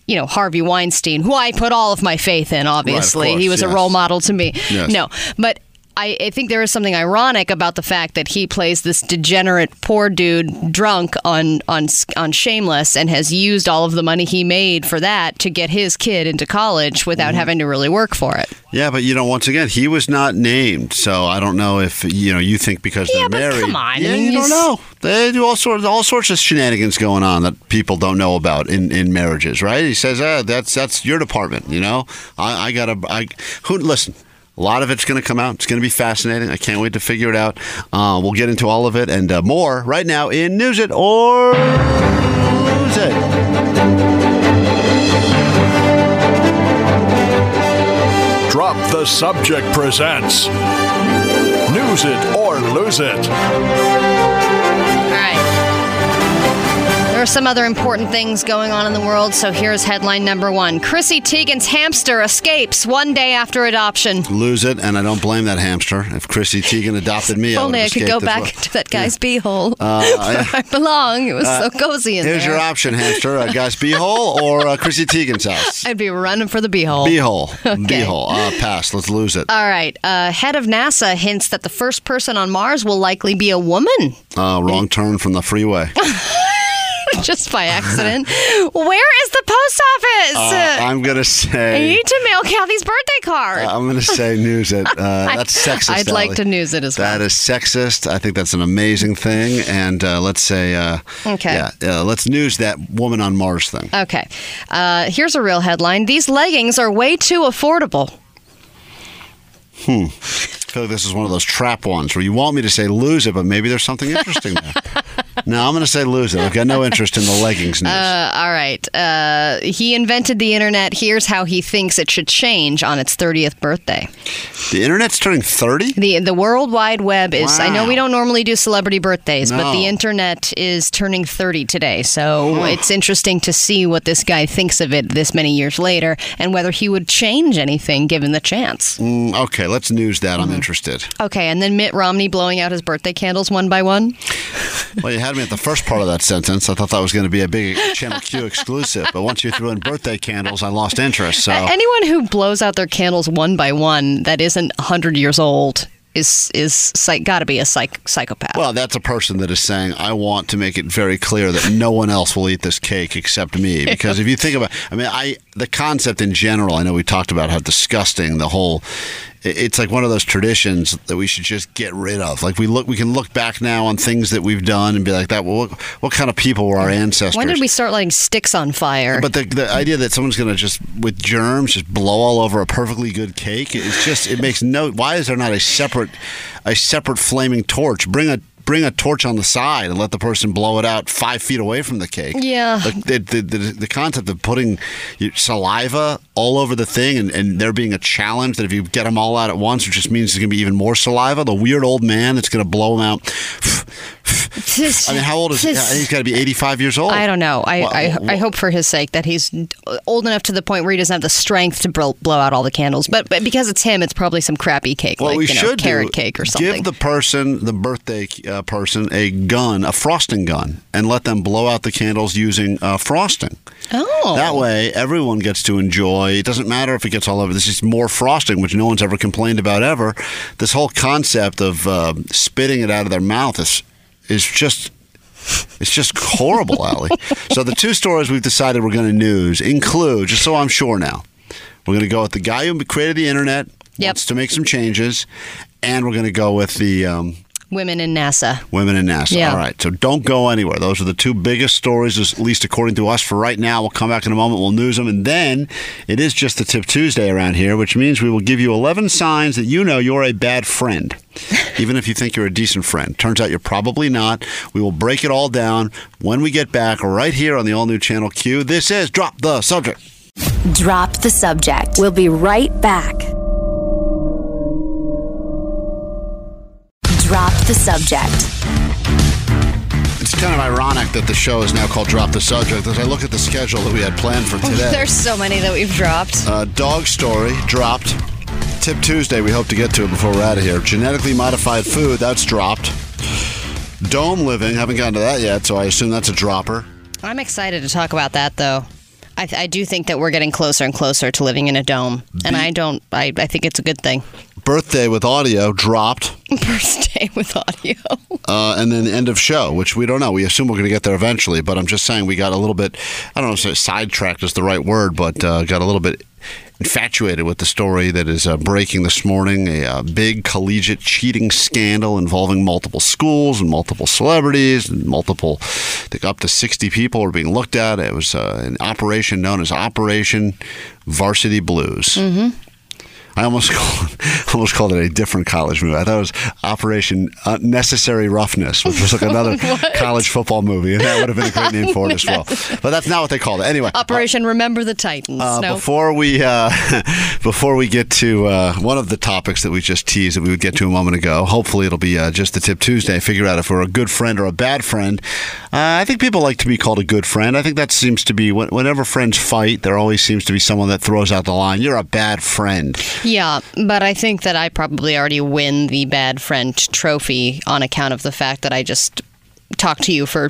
Speaker 3: You know Harvey Weinstein, who I put all of my faith in. Obviously,
Speaker 2: course,
Speaker 3: he was a role model to me.
Speaker 2: Yes.
Speaker 3: No, but I, I think there is something ironic about the fact that he plays this degenerate poor dude drunk on on on Shameless and has used all of the money he made for that to get his kid into college without
Speaker 2: Mm-hmm.
Speaker 3: having to really work for it.
Speaker 2: yeah, but you know, once again, he was not named, so I don't know if you know. You think because
Speaker 3: Yeah,
Speaker 2: they're
Speaker 3: but
Speaker 2: married?
Speaker 3: come on,
Speaker 2: yeah, you
Speaker 3: you
Speaker 2: don't know. They do all sorts, all sorts of shenanigans going on that people don't know about in, in marriages, right? He says, ah, "That's that's your department." You know, I, I gotta. I who listen. A lot of it's going to come out. It's going to be fascinating. I can't wait to figure it out. Uh, we'll get into all of it and uh, more right now in News It or Lose It.
Speaker 5: Drop the Subject presents News It or Lose It.
Speaker 3: There are some other important things going on in the world, so here's headline number one Chrissy Teigen's hamster escapes one day after adoption.
Speaker 2: Lose it, and I don't blame that hamster. If Chrissy Teigen adopted me, I would
Speaker 3: only I could go back
Speaker 2: well.
Speaker 3: to that guy's beehole
Speaker 2: Uh,
Speaker 3: where I belong. It was so cozy in
Speaker 2: Here's
Speaker 3: there.
Speaker 2: Here's your option, hamster: a guy's beehole or uh, Chrissy Teigen's house.
Speaker 3: I'd be running for the beehole.
Speaker 2: Beehole,
Speaker 3: Okay.
Speaker 2: beehole. Uh, pass. Let's lose it.
Speaker 3: All right. Uh, head of NASA hints that the first person on Mars will likely be a woman,
Speaker 2: Uh, wrong turn from the freeway.
Speaker 3: just by accident. Where is the post office?
Speaker 2: Uh, I'm gonna say.
Speaker 3: I need to mail Kathy's birthday card.
Speaker 2: I'm gonna say news it. Uh, that's sexist.
Speaker 3: I'd like to news it as well.
Speaker 2: That is sexist. I think that's an amazing thing. And uh, let's say, uh,
Speaker 3: Okay.
Speaker 2: yeah, uh, let's news that woman on Mars thing.
Speaker 3: Okay. Uh, here's a real headline. These leggings are way too affordable.
Speaker 2: I feel like this is one of those trap ones where you want me to say lose it, but maybe there's something interesting there. no, I'm going to say lose it. I've got no interest in the leggings news.
Speaker 3: Uh, all right. Uh, he invented the internet. Here's how he thinks it should change on its 30th birthday.
Speaker 2: the internet's turning 30?
Speaker 3: The the World Wide Web is. I know we don't normally do celebrity birthdays, but the internet is turning 30 today. So it's interesting to see what this guy thinks of it this many years later, and whether he would change anything given the chance.
Speaker 2: Mm, okay, let's news that.
Speaker 3: Mm-hmm.
Speaker 2: I'm interested.
Speaker 3: Okay, and then Mitt Romney blowing out his birthday candles one by one.
Speaker 2: Well, you had me at the first part of that sentence. I thought that was going to be a big Channel Q exclusive, but once you threw in birthday candles, I lost interest. So
Speaker 3: Anyone who blows out their candles one by one that isn't 100 years old is is psych- got to be a psych- psychopath.
Speaker 2: Well, that's a person that is saying, I want to make it very clear that no one else will eat this cake except me. Because if you think about I mean, I the concept in general, I know we talked about how disgusting the whole it- it's like one of those traditions that we should just get rid of. Like we look we can look back now on things that we've done and be like that, well what, what kind of people were our ancestors?
Speaker 3: when did we start lighting sticks on fire?
Speaker 2: But the, the idea that someone's going to just with germs just blow all over a perfectly good cake, it's just it makes no. Why is there not a separate a separate flaming torch? Bring a bring a torch on the side and let the person blow it out five feet away from the cake.
Speaker 3: Yeah.
Speaker 2: Like the the, the, the concept of putting saliva all over the thing and, and there being a challenge that if you get them all out at once, it just means there's going to be even more saliva. The weird old man that's going to blow them out. I mean, how old is he? He's got to be 85 years old.
Speaker 3: I don't know. I,
Speaker 2: Well,
Speaker 3: I,
Speaker 2: well-
Speaker 3: I hope for his sake that he's old enough to the point where he doesn't have the strength to blow, out all the candles. But, but because it's him, it's probably some crappy cake,
Speaker 2: What
Speaker 3: like
Speaker 2: we
Speaker 3: you know,
Speaker 2: should
Speaker 3: carrot
Speaker 2: do,
Speaker 3: cake or something.
Speaker 2: Give the person, the birthday uh, person, a gun, a frosting gun, and let them blow out the candles using uh, frosting.
Speaker 3: oh,
Speaker 2: That way, everyone gets to enjoy. It doesn't matter if it gets all over. This is more frosting, which no one's ever complained about ever. This whole concept of uh, spitting it out of their mouth is is just. It's just horrible, Allie. So the two stories we've decided we're going to news include, just so I'm sure now, we're going to go with the guy who created the internet,
Speaker 3: Yep.
Speaker 2: wants to make some changes, and we're going to go with the um,
Speaker 3: women in NASA.
Speaker 2: women in NASA.
Speaker 3: Yeah.
Speaker 2: All right, so don't go anywhere. Those are the two biggest stories, at least according to us, for right now. We'll come back in a moment. We'll news them, and then it is just the Tip Tuesday around here, which means we will give you 11 signs that you know you're a bad friend, even if you think you're a decent friend. Turns out you're probably not. We will break it all down when we get back right here on the all new Channel Q. This is Drop the Subject.
Speaker 1: Drop the subject. We'll be right back. Drop the subject.
Speaker 2: It's kind of ironic that the show is now called Drop the Subject as I look at the schedule that we had planned for today.
Speaker 3: There's so many that we've dropped.
Speaker 2: Uh, dog story dropped. Tip Tuesday, we hope to get to it before we're out of here. Genetically modified food, that's dropped. Dome living, haven't gotten to that yet, so I assume that's a dropper.
Speaker 3: I'm excited to talk about that, though. I, I do think that we're getting closer and closer to living in a dome, and I don't. I, I think it's a good thing.
Speaker 2: Birthday with audio dropped.
Speaker 3: Birthday with audio.
Speaker 2: Uh, and then end of show, which we don't know. We assume we're going to get there eventually, but I'm just saying we got a little bit, I don't know if sidetracked is the right word, but uh, got a little bit infatuated with the story that is uh, breaking this morning a uh, big collegiate cheating scandal involving multiple schools and multiple celebrities and multiple, I think up to 60 people are being looked at. It was uh, an operation known as Operation Varsity Blues. Mm-hmm. I almost called, almost called it a different college movie. I thought it was Operation uh, Necessary Roughness, which was like another college football movie, and that would have been a great name for it as well. But that's not what they called it. Anyway,
Speaker 3: Operation Remember the Titans.
Speaker 2: uh,
Speaker 3: no.
Speaker 2: before we uh, before we get to uh, one of the topics that we just teased that we would get to a moment ago, hopefully it'll be uh, just the tip Tuesday. Figure out if we're a good friend or a bad friend. Uh, I think people like to be called a good friend. I think that seems to be whenever friends fight, there always seems to be someone that throws out the line, "You're a bad friend."
Speaker 3: Yeah, but I think that I probably already win the bad friend trophy on account of the fact that I just talked to you for,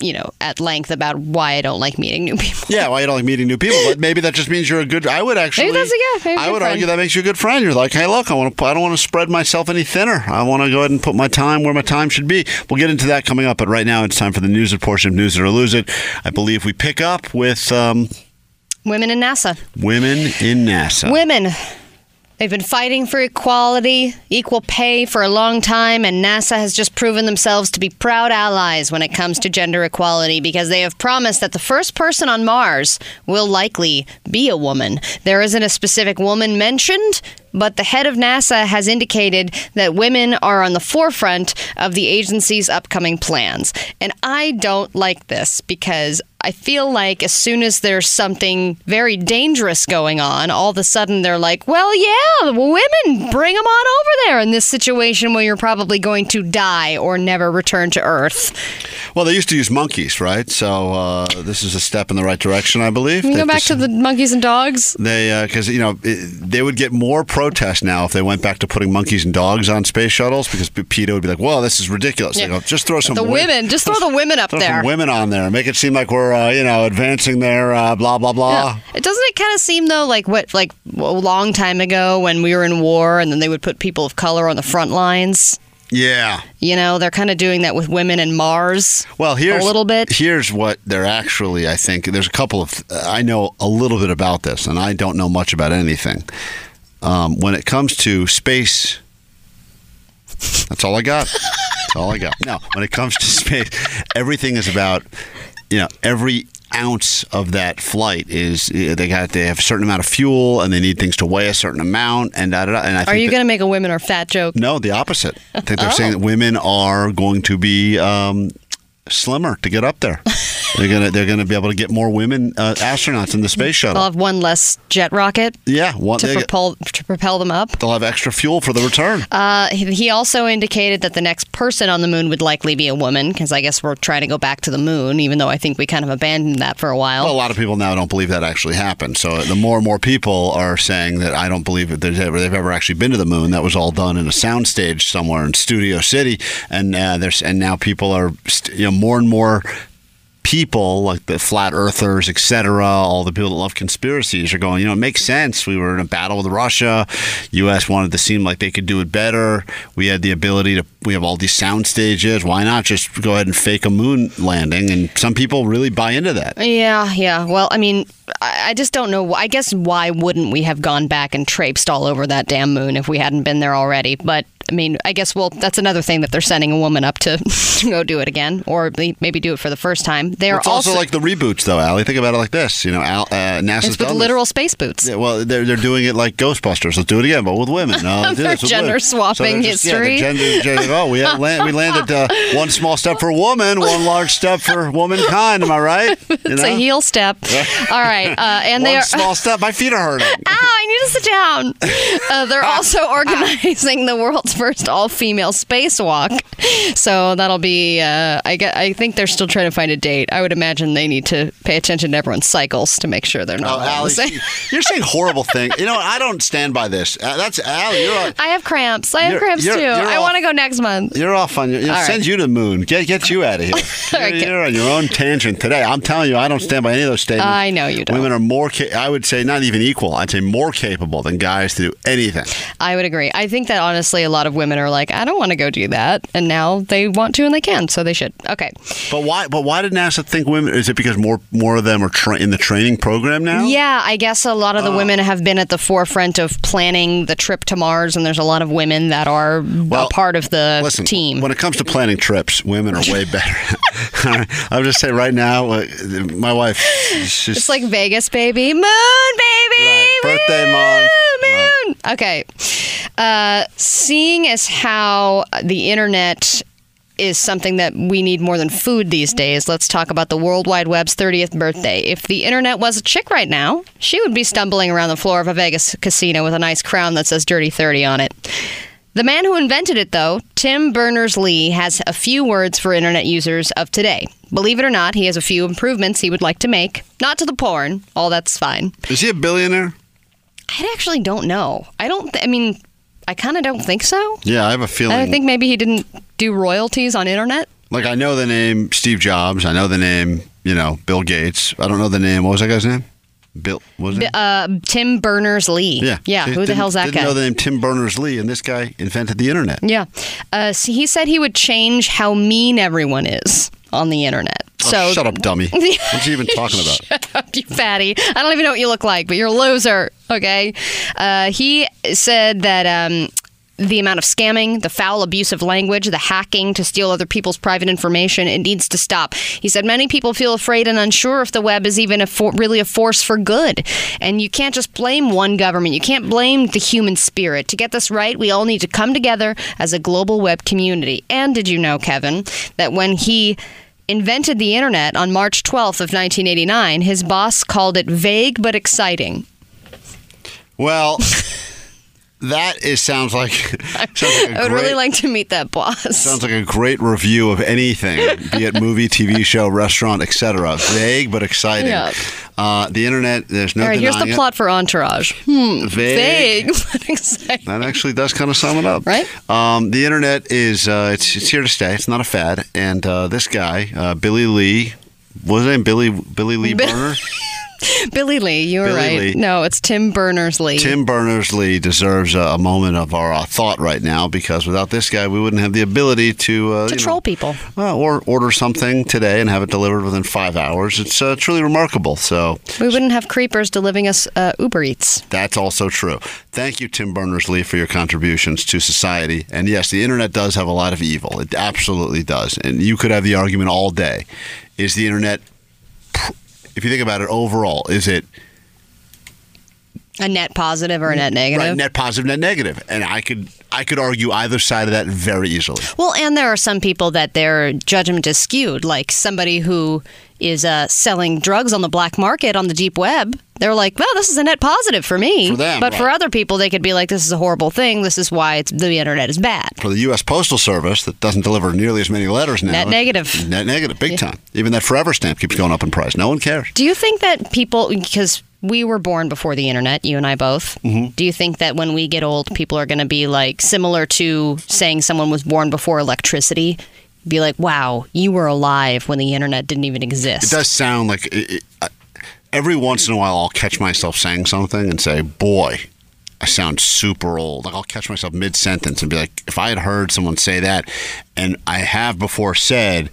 Speaker 3: you know, at length about why I don't like meeting new people.
Speaker 2: Yeah, why you don't like meeting new people? But maybe that just means you're a good. I would actually.
Speaker 3: Maybe that's a- yeah, maybe
Speaker 2: I would
Speaker 3: friend.
Speaker 2: argue that makes you a good friend. You're like, hey, look, I want to. I don't want to spread myself any thinner. I want to go ahead and put my time where my time should be. We'll get into that coming up. But right now, it's time for the news it portion of News It or Lose It. I believe we pick up with um,
Speaker 3: Women in NASA.
Speaker 2: women in NASA.
Speaker 3: Women. They've been fighting for equality, equal pay for a long time, and NASA has just proven themselves to be proud allies when it comes to gender equality because they have promised that the first person on Mars will likely be a woman. There isn't a specific woman mentioned, but the head of NASA has indicated that women are on the forefront of the agency's upcoming plans. And I don't like this because I feel like as soon as there's something very dangerous going on, all of a sudden they're like, well, yeah, women, bring them on over there in this situation where you're probably going to die or never return to Earth.
Speaker 2: Well, they used to use monkeys, right? So uh, this is a step in the right direction, I believe.
Speaker 3: Can go back to the monkeys and dogs?
Speaker 2: They, because you know, it, they would get more protest now if they went back to putting monkeys and dogs on space shuttles because PETA would be like, "Well, this is ridiculous." They go, just throw some
Speaker 3: The women, just throw the women up
Speaker 2: throw
Speaker 3: there.
Speaker 2: women on there, make it seem like we're, uh, you know, advancing their uh, blah blah blah.
Speaker 3: It doesn't it kind of seem though like what like a long time ago when we were in war and then they would put people of color on the front lines.
Speaker 2: Yeah.
Speaker 3: You know, they're kind of doing that with women in Mars.
Speaker 2: Well, here's
Speaker 3: a little bit.
Speaker 2: Here's what they're actually. I think there's a couple of. I know a little bit about this, and I don't know much about anything. Um, when it comes to space, that's all I got. That's all I got. No, when it comes to space, everything is about. You know, every ounce of that flight is they got they have a certain amount of fuel and they need things to weigh a certain amount and da, da, da. and I
Speaker 3: Are you going to make a women are fat joke?
Speaker 2: no, the opposite. I think they're
Speaker 3: Oh.
Speaker 2: saying that women are going to be um, slimmer to get up there. they're gonna they're gonna be able to get more women uh, astronauts in the space shuttle.
Speaker 3: They'll have one less jet rocket
Speaker 2: Yeah, one,
Speaker 3: to propel to propel them up.
Speaker 2: they'll have extra fuel for the return.
Speaker 3: Uh, he also indicated that the next person on the moon would likely be a woman because I guess we're trying to go back to the moon, even though I think we kind of abandoned that for a while.
Speaker 2: Well, a lot of people now don't believe that actually happened. So the more and more people are saying that I don't believe that there's ever, they've ever actually been to the moon. That was all done in a soundstage somewhere in Studio City, and uh, there's and now people are st- you know more and more people like the flat earthers etc all the people that love conspiracies are going you know it makes sense we were in a battle with russia us wanted to seem like they could do it better we had the ability to we have all these sound stages why not just go ahead and fake a moon landing and some people really buy into that
Speaker 3: Yeah, yeah. Well, I mean, I just don't know. I guess why wouldn't we have gone back and traipsed all over that damn moon if we hadn't been there already? But I mean, I guess well, that's another thing that they're sending a woman up to go do it again, or maybe do it for the first time. They're
Speaker 2: It's also, like the reboots, though, Allie. Think about it like this. You know, Al, uh, NASA's
Speaker 3: it's with
Speaker 2: done this.
Speaker 3: literal space boots.
Speaker 2: Yeah, well, they're, they're doing it like Ghostbusters. Let's do it again, but with women. No,
Speaker 3: They're gender
Speaker 2: women.
Speaker 3: swapping
Speaker 2: yeah, they're
Speaker 3: history.
Speaker 2: gender, gender- oh, we, land, we landed uh, one small step for woman, one large step for womankind. Am I right? You
Speaker 3: It's
Speaker 2: know?
Speaker 3: a heel step. All right, uh, and
Speaker 2: one
Speaker 3: they are.
Speaker 2: small step. My feet are hurting.
Speaker 3: Ow, I need to sit down. Uh, they're also organizing the world's first all-female spacewalk, so that'll be. Uh, I get. I think they're still trying to find a date. I would imagine they need to pay attention to everyone's cycles to make sure they're
Speaker 2: Oh,
Speaker 3: not all the
Speaker 2: Allie, you're saying horrible things. You know, I don't stand by this. Uh, that's Allie. You're
Speaker 3: I have cramps. I have cramps
Speaker 2: you're-
Speaker 3: too.
Speaker 2: you're
Speaker 3: I want to go next month.
Speaker 2: You're off on your. It
Speaker 3: right.
Speaker 2: sends you to the moon. Get get you out of here. You're,
Speaker 3: Okay.
Speaker 2: you're on your own tangent today. I'm telling you, I don't stand by any of those statements.
Speaker 3: I know you don't.
Speaker 2: Women are more. Ca- I would say not even equal. I'd say more capable than guys to do anything.
Speaker 3: I would agree. I think that honestly, a lot of women are like, I don't want to go do that, and now they want to and they can, so they should. Okay.
Speaker 2: But why? But why did NASA think women? Is it because more more of them are tra- in the training program now?
Speaker 3: Yeah, I guess a lot of
Speaker 2: Uh.
Speaker 3: the women have been at the forefront of planning the trip to Mars, and there's a lot of women that are a part of the
Speaker 2: Listen,
Speaker 3: team.
Speaker 2: when it comes to planning trips, women are way better. I'll just say right now, uh, my wife, she's
Speaker 3: it's like Vegas, baby. Moon, baby.
Speaker 2: Right, birthday month.
Speaker 3: Moon. Okay. Uh, seeing as how the internet is something that we need more than food these days, let's talk about the World Wide Web's 30th birthday. If the internet was a chick right now, she would be stumbling around the floor of a Vegas casino with a nice crown that says Dirty 30 on it. The man who invented it, though, Tim Berners Lee, has a few words for internet users of today. Believe it or not, he has a few improvements he would like to make. Not to the porn, all that's fine.
Speaker 2: is he a billionaire?
Speaker 3: I actually don't know. I don't, th- I mean, I kind of don't think so.
Speaker 2: Yeah, I have a feeling.
Speaker 3: I think maybe he didn't do royalties on internet.
Speaker 2: Like I know the name Steve Jobs. I know the name, you know, Bill Gates. I don't know the name. What was that guy's name? Bill. Was it?
Speaker 3: Uh, Tim Berners Lee.
Speaker 2: yeah.
Speaker 3: Yeah.
Speaker 2: See,
Speaker 3: Who the hell's that
Speaker 2: didn't
Speaker 3: guy?
Speaker 2: know the name Tim Berners Lee, and this guy invented the internet.
Speaker 3: Yeah. Uh, so he said he would change how mean everyone is on the internet. So
Speaker 2: Oh, shut up, dummy. What's he even talking about?
Speaker 3: Shut up, you fatty. I don't even know what you look like, but you're a loser. Okay. Uh, he said that um, the amount of scamming, the foul, abusive language, the hacking to steal other people's private information, it needs to stop. He said many people feel afraid and unsure if the web is even a for- really a force for good. And you can't just blame one government. You can't blame the human spirit. To get this right, we all need to come together as a global web community. And did you know, Kevin, that when he invented the internet on March 12th of 1989, his boss called it vague but exciting.
Speaker 2: Well, that is sounds like sounds like a
Speaker 3: I would
Speaker 2: great,
Speaker 3: really like to meet that boss.
Speaker 2: sounds like a great review of anything, be it movie, TV show, restaurant, etc. Vague but exciting.
Speaker 3: Yeah.
Speaker 2: Uh, the internet, there's no
Speaker 3: All right, here's the
Speaker 2: it.
Speaker 3: plot for Entourage. Hmm,
Speaker 2: Vague.
Speaker 3: vague but exciting.
Speaker 2: That actually does kind of sum it up,
Speaker 3: Right?
Speaker 2: Um, the internet is uh, it's it's here to stay. It's not a fad. And uh, this guy, uh, Billy Lee, was his name? Billy Billy Lee
Speaker 3: Bi-
Speaker 2: Burner.
Speaker 3: Billy Lee, you were
Speaker 2: Billy
Speaker 3: right.
Speaker 2: Lee.
Speaker 3: No, it's Tim Berners Lee.
Speaker 2: Tim Berners Lee deserves a, a moment of our uh, thought right now because without this guy, we wouldn't have the ability to uh,
Speaker 3: to
Speaker 2: you know,
Speaker 3: troll people.
Speaker 2: Well, or order something today and have it delivered within five hours. It's uh, truly remarkable. So
Speaker 3: We wouldn't have creepers delivering us uh, Uber Eats.
Speaker 2: that's also true. Thank you, Tim Berners Lee, for your contributions to society. And yes, the internet does have a lot of evil. It absolutely does. And you could have the argument all day: is the internet, if you think about it overall, is it
Speaker 3: A net positive or a net negative?
Speaker 2: right, net positive, net negative? And I could I could argue either side of that very easily.
Speaker 3: Well, and there are some people that their judgment is skewed, like somebody who is uh, selling drugs on the black market on the deep web. They're like, well, this is a net positive for me.
Speaker 2: For them,
Speaker 3: but for other people, they could be like, this is a horrible thing. This is why it's, the internet is bad.
Speaker 2: for the U.S. Postal Service that doesn't deliver nearly as many letters now.
Speaker 3: Net negative.
Speaker 2: Net negative, big time. Even that Forever stamp keeps going up in price. No one cares.
Speaker 3: Do you think that people, because we were born before the internet, you and I both,
Speaker 2: Mm-hmm.
Speaker 3: do you think that when we get old, people are going to be like similar to saying someone was born before electricity? Be like, wow, you were alive when the internet didn't even exist.
Speaker 2: It does sound like it, it, uh, every once in a while I'll catch myself saying something and say, "Boy, I sound super old." Like I'll catch myself mid sentence and be like, "If I had heard someone say that," and I have before said,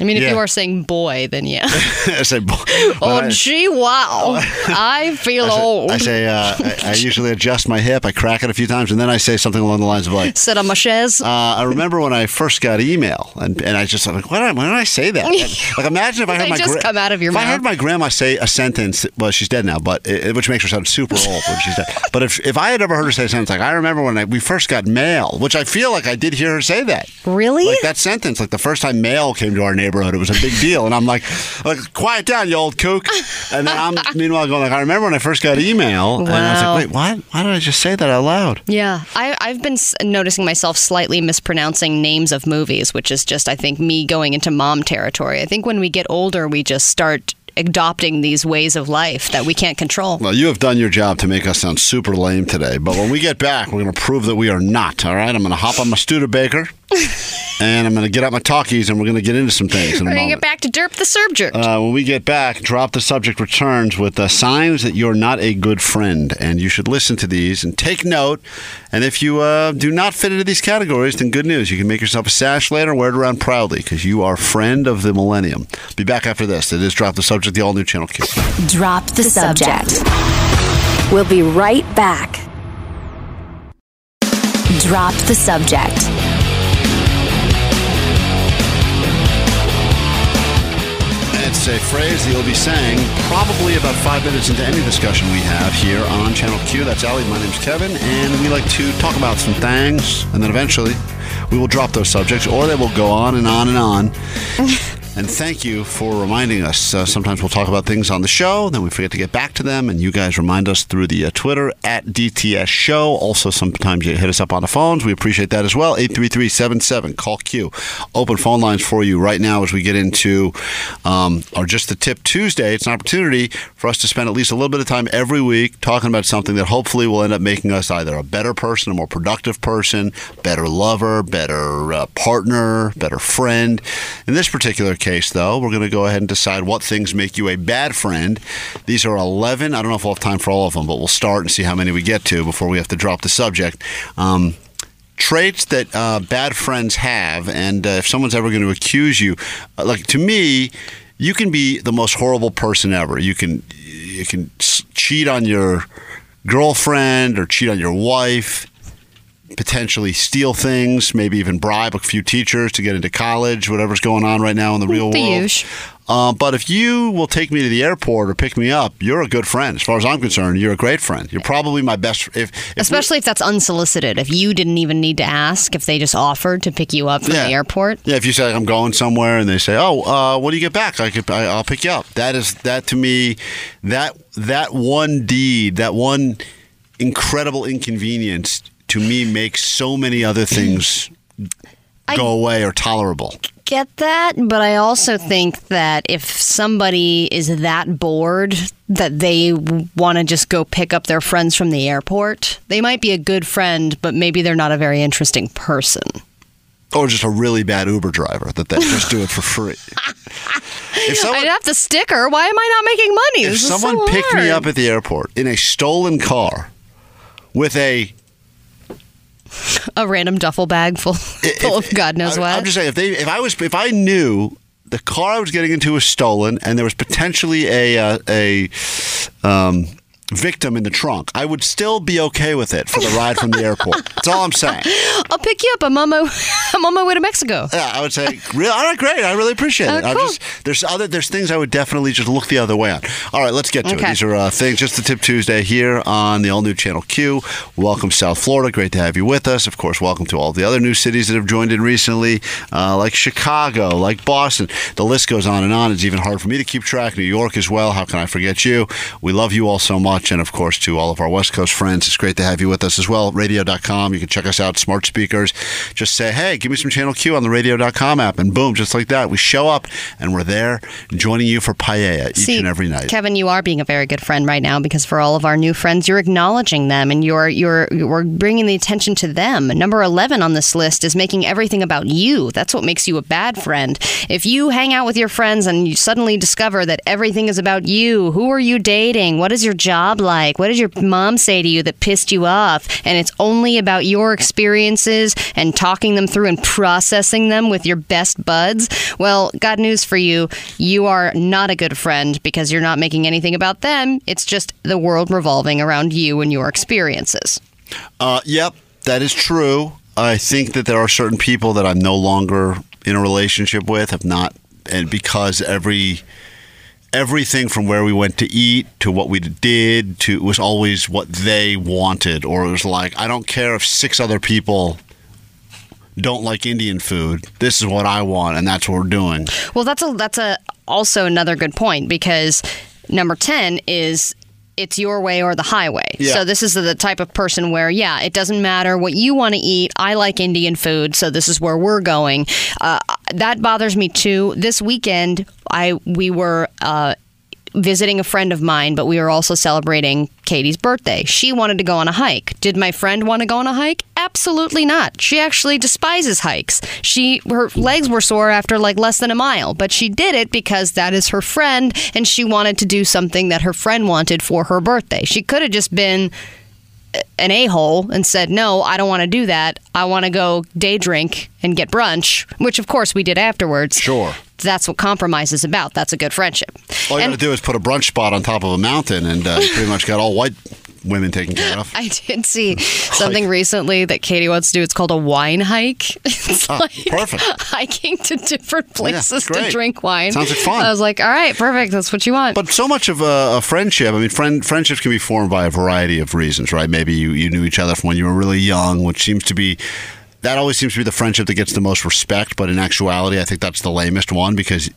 Speaker 3: I mean, if
Speaker 2: Yeah.
Speaker 3: you are saying boy, then yeah.
Speaker 2: I say, "Boy,"
Speaker 3: Oh,
Speaker 2: I-
Speaker 3: gee, wow. I feel
Speaker 2: I say,
Speaker 3: old.
Speaker 2: I say uh, I, I usually adjust my hip, I crack it a few times, and then I say something along the lines of like,
Speaker 3: Sit on my chaise.
Speaker 2: Uh, I remember when I first got email, and, and I just I'm like, why did I, why did I say that? And, like, imagine if I heard my
Speaker 3: just come out of your
Speaker 2: if I heard my grandma say a sentence. Well, she's dead now, but it, which makes her sound super old when she's dead. But if if I had ever heard her say a sentence like, I remember when I, we first got mail, which I feel like I did hear her say that.
Speaker 3: Really?
Speaker 2: Like that sentence, like the first time mail came to our neighborhood, it was a big deal, and I'm like, like quiet down, you old kook. And then I'm meanwhile going like, I remember when I first got email, and I was
Speaker 3: Wow.
Speaker 2: like, wait, what? Why did I just say that out loud?
Speaker 3: yeah, I, I've been noticing myself slightly mispronouncing names of movies, which is just, I think, me going into mom territory. I think when we get older, we just start adopting these ways of life that we can't control.
Speaker 2: Well, you have done your job to make us sound super lame today, but when we get back, we're going to prove that we are not. All right, I'm going to hop on my Studebaker, and I'm going to get out my talkies, and we're going to get into some things in
Speaker 3: We're going to get back to Derp the Subject.
Speaker 2: Uh, when we get back, drop the subject returns with uh, signs that you're not a good friend, and you should listen to these and take note. And if you uh, do not fit into these categories, then good news, you can make yourself a sash later and wear it around proudly because you are friend of the millennium. Be back after this. It is drop the subject, the all new channel Q.
Speaker 1: Drop the subject. We'll be right back. Drop the subject.
Speaker 2: It's a phrase that you'll be saying probably about five minutes into any discussion we have here on Channel Q. That's Allie. My name's Kevin, and we like to talk about some things, and then eventually we will drop those subjects, or they will go on and on and on. And thank you for reminding us. Uh, sometimes we'll talk about things on the show, then we forget to get back to them, and you guys remind us through the uh, Twitter at DTS Show. Also, sometimes you hit us up on the phones. We appreciate that as well. 833-77, call Q. Open phone lines for you right now as we get into um, our Just the Tip Tuesday. It's an opportunity for us to spend at least a little bit of time every week talking about something that hopefully will end up making us either a better person, a more productive person, better lover, better uh, partner, better friend. In this particular case, though, we're going to go ahead and decide what things make you a bad friend. These are 11. I don't know if we'll have time for all of them, but we'll start and see how many we get to before we have to drop the subject. Um, traits that uh, bad friends have, and uh, if someone's ever going to accuse you, uh, like to me, you can be the most horrible person ever. You can you can cheat on your girlfriend or cheat on your wife, potentially steal things, maybe even bribe a few teachers to get into college, whatever's going on right now in the real
Speaker 3: The
Speaker 2: world. Um, but if you will take me to the airport or pick me up, you're a good friend. As far as I'm concerned, you're a great friend. You're probably my best. If, if
Speaker 3: Especially if that's unsolicited. If you didn't even need to ask, if they just offered to pick you up from
Speaker 2: Yeah.
Speaker 3: the airport.
Speaker 2: Yeah, if you say I'm going somewhere and they say, "Oh, uh, when do you get back?" I could, I, I'll pick you up. That is that to me, that that one deed, that one incredible inconvenience, to me makes so many other things go away or tolerable.
Speaker 3: Get that, but I also think that if somebody is that bored that they want to just go pick up their friends from the airport, they might be a good friend, but maybe they're not a very interesting person.
Speaker 2: Or just a really bad Uber driver that they just do it for free. if someone,
Speaker 3: I'd have the sticker. Why am I not making money?
Speaker 2: if
Speaker 3: This
Speaker 2: someone
Speaker 3: so
Speaker 2: picked me up at the airport in a stolen car with a
Speaker 3: a random duffel bag full, full of God knows
Speaker 2: I,
Speaker 3: what.
Speaker 2: I'm just saying if they if I was if I knew the car I was getting into was stolen and there was potentially a uh, a um, victim in the trunk, I would still be okay with it for the ride from the airport. That's all I'm saying.
Speaker 3: I'll pick you up. I'm on my I'm on my way to Mexico.
Speaker 2: Yeah, I would say, real, all right, great. I really appreciate it.
Speaker 3: Uh, cool.
Speaker 2: just there's other there's things I would definitely just look the other way on. All right, let's get to it. These are uh, things. Just the tip Tuesday here on the all new Channel Q. Welcome South Florida. Great to have you with us. Of course, welcome to all the other new cities that have joined in recently, uh, like Chicago, like Boston. The list goes on and on. It's even hard for me to keep track. New York as well. How can I forget you? We love you all so much, and of course to all of our West Coast friends, it's great to have you with us as well. Radio.com. You can check us out. Smart speakers. Just say, hey, give me some Channel Q on the Radio.com app, and boom, just like that, we show up and we're there joining you for paella each
Speaker 3: See,
Speaker 2: and every night.
Speaker 3: Kevin, you are being a very good friend right now because for all of our new friends, you're acknowledging them and you're you're you're bringing the attention to them. Number eleven on this list is making everything about you. That's what makes you a bad friend. If you hang out with your friends and you suddenly discover that everything is about you, who are you dating? What is your job like? What does your mom say to you that pissed you off? And it's only about your experiences and talking them through and processing them with your best buds. Well, got news for you. You are not a good friend because you're not making anything about them. It's just the world revolving around you and your experiences.
Speaker 2: Uh, yep, that is true. I think that there are certain people that I'm no longer in a relationship with, have not, and because every everything from where we went to eat to what we did to was always what they wanted, or it was like I don't care if six other people don't like Indian food. This is what I want, and that's what we're doing.
Speaker 3: Well, that's a that's a also another good point because number 10 is it's your way or the highway.
Speaker 2: Yeah.
Speaker 3: So this is the type of person where yeah, it doesn't matter what you want to eat. I like Indian food, so this is where we're going. Uh, that bothers me too. This weekend, I we were uh, visiting a friend of mine, but we were also celebrating Katie's birthday. She wanted to go on a hike. Did my friend want to go on a hike? Absolutely not. She actually despises hikes. She her legs were sore after like less than a mile, but she did it because that is her friend and she wanted to do something that her friend wanted for her birthday. She could have just been an a-hole and said, "No, I don't want to do that. I want to go day drink and get brunch," which of course we did afterwards.
Speaker 2: Sure.
Speaker 3: That's what compromise is about. That's a good friendship.
Speaker 2: All you got to do is put a brunch spot on top of a mountain, and uh, pretty much got all white women taken care of.
Speaker 3: I did see something recently that Katie wants to do. It's called a wine hike. It's
Speaker 2: Ah,
Speaker 3: like
Speaker 2: perfect.
Speaker 3: hiking to different places to drink wine.
Speaker 2: Sounds like fun.
Speaker 3: I was like, all right, perfect. That's what you want.
Speaker 2: But so much of a, a friendship, I mean, friend, friendships can be formed by a variety of reasons, right? Maybe you, you knew each other from when you were really young, which seems to be, that always seems to be the friendship that gets the most respect. But in actuality, I think that's the lamest one because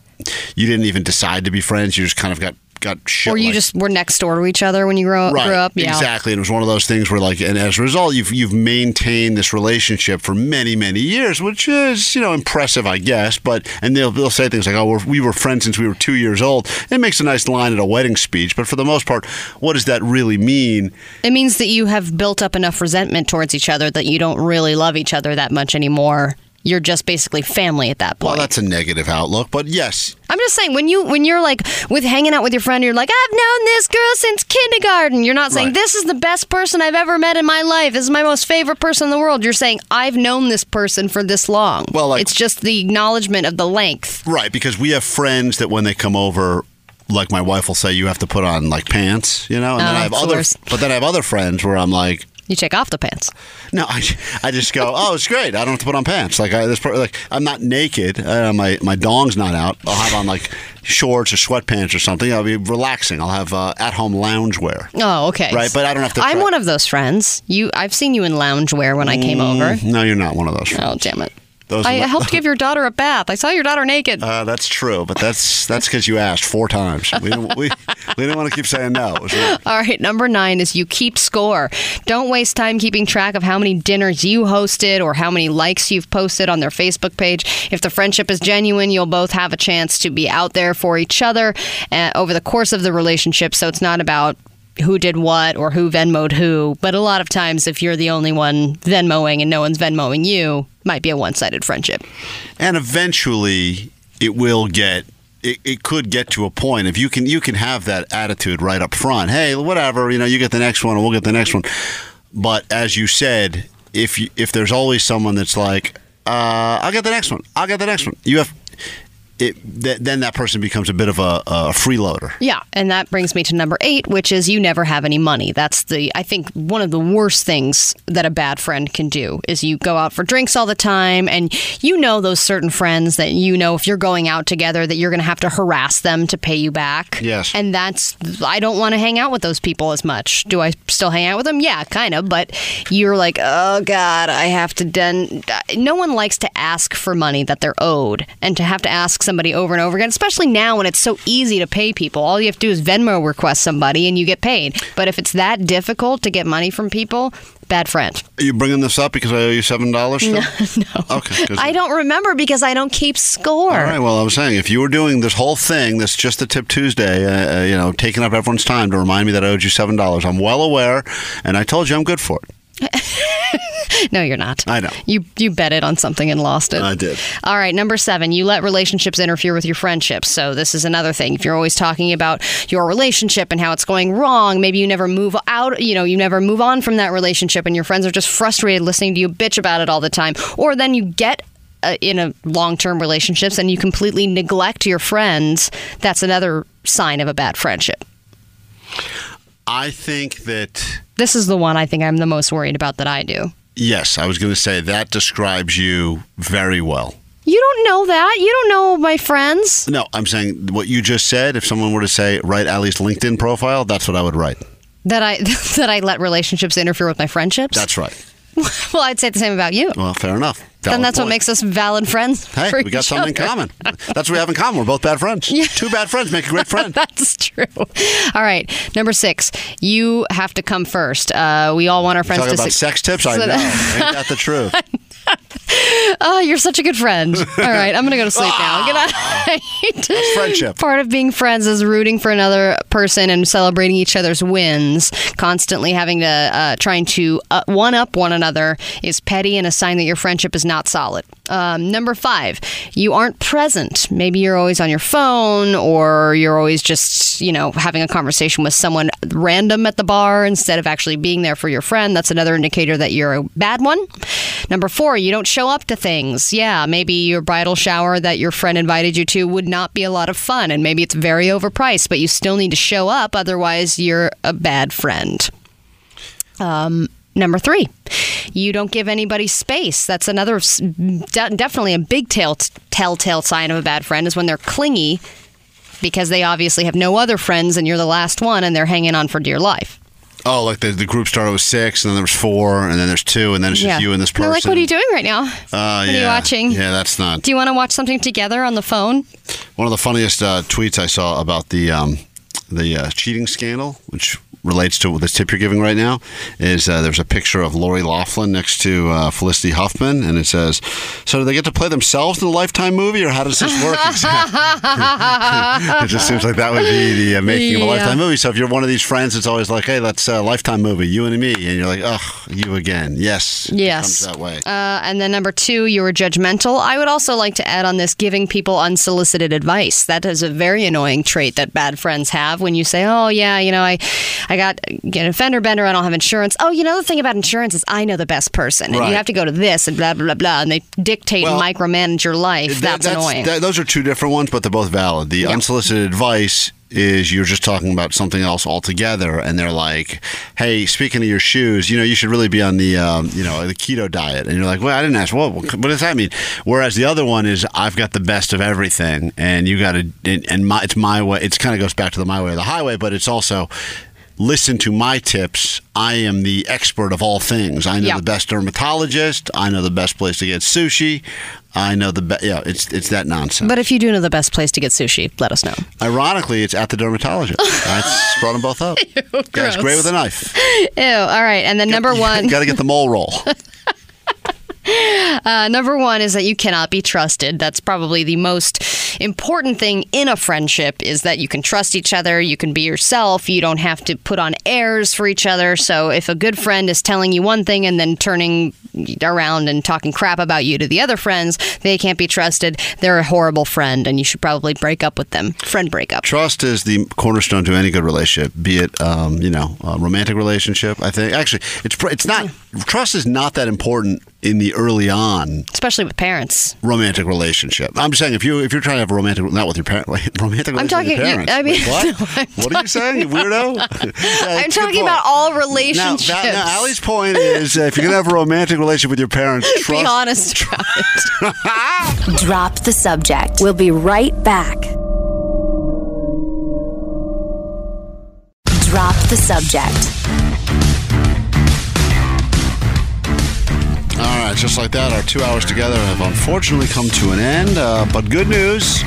Speaker 2: you didn't even decide to be friends. You just kind of got, got shit.
Speaker 3: or you
Speaker 2: like-
Speaker 3: just were next door to each other when you grew,
Speaker 2: Right,
Speaker 3: grew up. Yeah.
Speaker 2: exactly. And it was one of those things where, like, and as a result, you've you've maintained this relationship for many, many years, which is you know impressive, I guess. But and they'll they'll say things like, "Oh, we're, we were friends since we were two years old." It makes a nice line at a wedding speech, but for the most part, what does that really mean?
Speaker 3: It means that you have built up enough resentment towards each other that you don't really love each other that much anymore. You're just basically family at that point.
Speaker 2: Well, that's a negative outlook, but yes,
Speaker 3: I'm just saying when you when you're like with hanging out with your friend, you're like, I've known this girl since kindergarten. You're not saying
Speaker 2: Right.
Speaker 3: this is the best person I've ever met in my life. This is my most favorite person in the world. You're saying I've known this person for this long.
Speaker 2: Well, like-
Speaker 3: it's just the acknowledgement of the length.
Speaker 2: right, because we have friends that when they come over. Like my wife will say, you have to put on like pants, you know, and then
Speaker 3: Oh,
Speaker 2: I have other, but then I have other friends where I'm like,
Speaker 3: You take off the pants.
Speaker 2: No, I, I just go. Oh, it's great. I don't have to put on pants. Like I, this, part- like I'm not naked. Uh, my my dong's not out. I'll have on like shorts or sweatpants or something. I'll be relaxing. I'll have uh, at-home loungewear.
Speaker 3: Oh, okay.
Speaker 2: Right, but I don't have to
Speaker 3: I'm one of those friends. You, I've seen you in loungewear when I came over.
Speaker 2: No, you're not one of those.
Speaker 3: Oh, damn it!
Speaker 2: Those
Speaker 3: I helped give your daughter a bath. I saw your daughter naked.
Speaker 2: Uh, that's true, but that's that's because you asked four times. We didn't, we, we didn't want to keep saying no.
Speaker 3: All right, number nine is you keep score. Don't waste time keeping track of how many dinners you hosted or how many likes you've posted on their Facebook page. If the friendship is genuine, you'll both have a chance to be out there for each other uh, over the course of the relationship. So it's not about who did what or who Venmoed who. But a lot of times, if you're the only one Venmoing and no one's Venmoing you, might be a one sided friendship.
Speaker 2: And eventually, it will get. It, it could get to a point if you can you can have that attitude right up front. Hey, whatever, you know, you get the next one, and we'll get the next one. But as you said, if you, if there's always someone that's like, uh, I'll get the next one, I'll get the next one. You have it. Th- then that person becomes a bit of a, a freeloader.
Speaker 3: Yeah, and that brings me to number eight, which is you never have any money. That's the I think one of the worst things that a bad friend can do is you go out for drinks all the time, and you know those certain friends that you know if you're going out together that you're going to have to harass them to pay you back.
Speaker 2: Yes.
Speaker 3: and that's I don't want to hang out with those people as much. Do I still hang out with them? Yeah, kind of, but you're like, oh god, I have to. Den-. No one likes to ask for money that they're owed, and to have to ask somebody over and over again, especially now when it's so easy to pay people. All you have to do is Venmo request somebody and you get paid. But if it's that difficult to get money from people, bad friend.
Speaker 2: Are you bringing this up because I owe you seven dollars? No, no. Okay.
Speaker 3: I don't remember because I don't keep score.
Speaker 2: All right. Well, I was saying if you were doing this whole thing, this just a tip Tuesday, uh, uh, you know, taking up everyone's time to remind me that I owed you seven dollars. I'm well aware, and I told you I'm good for it.
Speaker 3: No, you're not.
Speaker 2: I know.
Speaker 3: You you bet it on something and lost it.
Speaker 2: I did.
Speaker 3: All right, number seven, you let relationships interfere with your friendships. So this is another thing. If you're always talking about your relationship and how it's going wrong, maybe you never move out. You know, you never move on from that relationship, and your friends are just frustrated listening to you bitch about it all the time. Or then you get uh, in a long-term relationships and you completely neglect your friends. That's another sign of a bad friendship.
Speaker 2: I think that
Speaker 3: This is the one I think I'm the most worried about that I do.
Speaker 2: yes, I was going to say that describes you very well.
Speaker 3: You don't know that. You don't know my friends.
Speaker 2: No, I'm saying what you just said. If someone were to say write Allie's LinkedIn profile, that's what I would write.
Speaker 3: That I that I let relationships interfere with my friendships.
Speaker 2: That's right.
Speaker 3: well, I'd say the same about you.
Speaker 2: Well, fair enough.
Speaker 3: then
Speaker 2: Valid
Speaker 3: that's what makes us valid friends.
Speaker 2: Hey, we got something in common. That's what we have in common. We're both bad friends. Two bad friends make a great friend.
Speaker 3: That's true. All right, number six. You have to come first. Uh, we all want our friends
Speaker 2: Talking
Speaker 3: to
Speaker 2: about
Speaker 3: suc-
Speaker 2: sex tips, I know. Ain't that the truth?
Speaker 3: Oh, you're such a good friend. All right, I'm gonna go to sleep now. Good night.
Speaker 2: friendship.
Speaker 3: Part of being friends is rooting for another person and celebrating each other's wins. Constantly having to uh, trying to uh, one up one another is petty and a sign that your friendship is not solid. Um, number five, you aren't present. Maybe you're always on your phone, or you're always just you know having a conversation with someone random at the bar instead of actually being there for your friend. That's another indicator that you're a bad one. Number four, you don't show up to things. Yeah, maybe your bridal shower that your friend invited you to would not be a lot of fun, and maybe it's very overpriced, but you still need to show up, otherwise, you're a bad friend. Um, number three, you don't give anybody space. That's another definitely a big tail- telltale sign of a bad friend is when they're clingy because they obviously have no other friends and you're the last one and they're hanging on for dear life.
Speaker 2: Oh, like the, the group started with six, and then there was four, and then there's two, and then it's just you and this person.
Speaker 3: They're like, what are you doing right now?
Speaker 2: Uh,
Speaker 3: what are you watching?
Speaker 2: Yeah, that's not.
Speaker 3: Do you want to watch something together on the phone?
Speaker 2: One of the funniest uh, tweets I saw about the um, the uh, cheating scandal, which relates to this tip you're giving right now, is uh, there's a picture of Lori Loughlin next to uh, Felicity Huffman, and it says, "So do they get to play themselves in the Lifetime movie, or how does this work?" exactly? it just seems like that would be the uh, making of a Lifetime movie. So if you're one of these friends, it's always like, "Hey, let's uh, Lifetime movie, you and me," and you're like, "Ugh, you again." Yes, it
Speaker 3: Yes.
Speaker 2: that way.
Speaker 3: Uh, and then number two, you were judgmental. I would also like to add on this giving people unsolicited advice. That is a very annoying trait that bad friends have when you say, oh, yeah, you know, I, I got get a fender bender, I don't have insurance. Oh, you know, the thing about insurance is I know the best person. And
Speaker 2: Right.
Speaker 3: you have to go to this and blah, blah, blah, blah. And they dictate
Speaker 2: Well,
Speaker 3: and micromanage your life.
Speaker 2: That-
Speaker 3: That's, annoying.
Speaker 2: those are two different ones, but they're both valid. The unsolicited advice is you're just talking about something else altogether, and they're like, "Hey, speaking of your shoes, you know, you should really be on the, um, you know, the keto diet." And you're like, "Well, I didn't ask. What? What does that mean?" Whereas the other one is, "I've got the best of everything, and you got to, and, my, it's my way. It kind of goes back to the my way or the highway, but it's also." Listen to my tips. I am the expert of all things. I know
Speaker 3: Yeah.
Speaker 2: the best dermatologist. I know the best place to get sushi. I know the best. Yeah, it's it's that nonsense.
Speaker 3: But if you do know the best place to get sushi, let us know.
Speaker 2: Ironically, it's at the dermatologist. That's brought them both up. Guy's
Speaker 3: gross.
Speaker 2: great with a knife.
Speaker 3: Ew. All right. And then number one,
Speaker 2: Got to get the mole roll.
Speaker 3: uh, number one is that you cannot be trusted. That's probably the most important thing in a friendship is that you can trust each other. You can be yourself. You don't have to put on airs for each other. So if a good friend is telling you one thing and then turning around and talking crap about you to the other friends, they can't be trusted. They're a horrible friend, and you should probably break up with them. Friend breakup.
Speaker 2: Trust is the cornerstone to any good relationship, be it um, you know a romantic relationship. I think actually it's it's not trust is not that important in the early on
Speaker 3: Especially with parents.
Speaker 2: romantic relationship. I'm just saying if you if you're trying to have a romantic not with your parent romantic
Speaker 3: I'm
Speaker 2: relationship with your
Speaker 3: talking-
Speaker 2: parents.
Speaker 3: I mean-
Speaker 2: Wait, what?
Speaker 3: no, I'm
Speaker 2: what are you saying, you weirdo? Yeah,
Speaker 3: I'm talking
Speaker 2: point.
Speaker 3: about all
Speaker 2: Now,
Speaker 3: relationships.
Speaker 2: that, now, Allie's point is uh, if you're gonna have a romantic relationship with your parents,
Speaker 3: Be honest about it.
Speaker 1: Drop the subject. We'll be right back. Drop the subject.
Speaker 2: Right, just like that, our two hours together have unfortunately come to an end. Uh, but good news.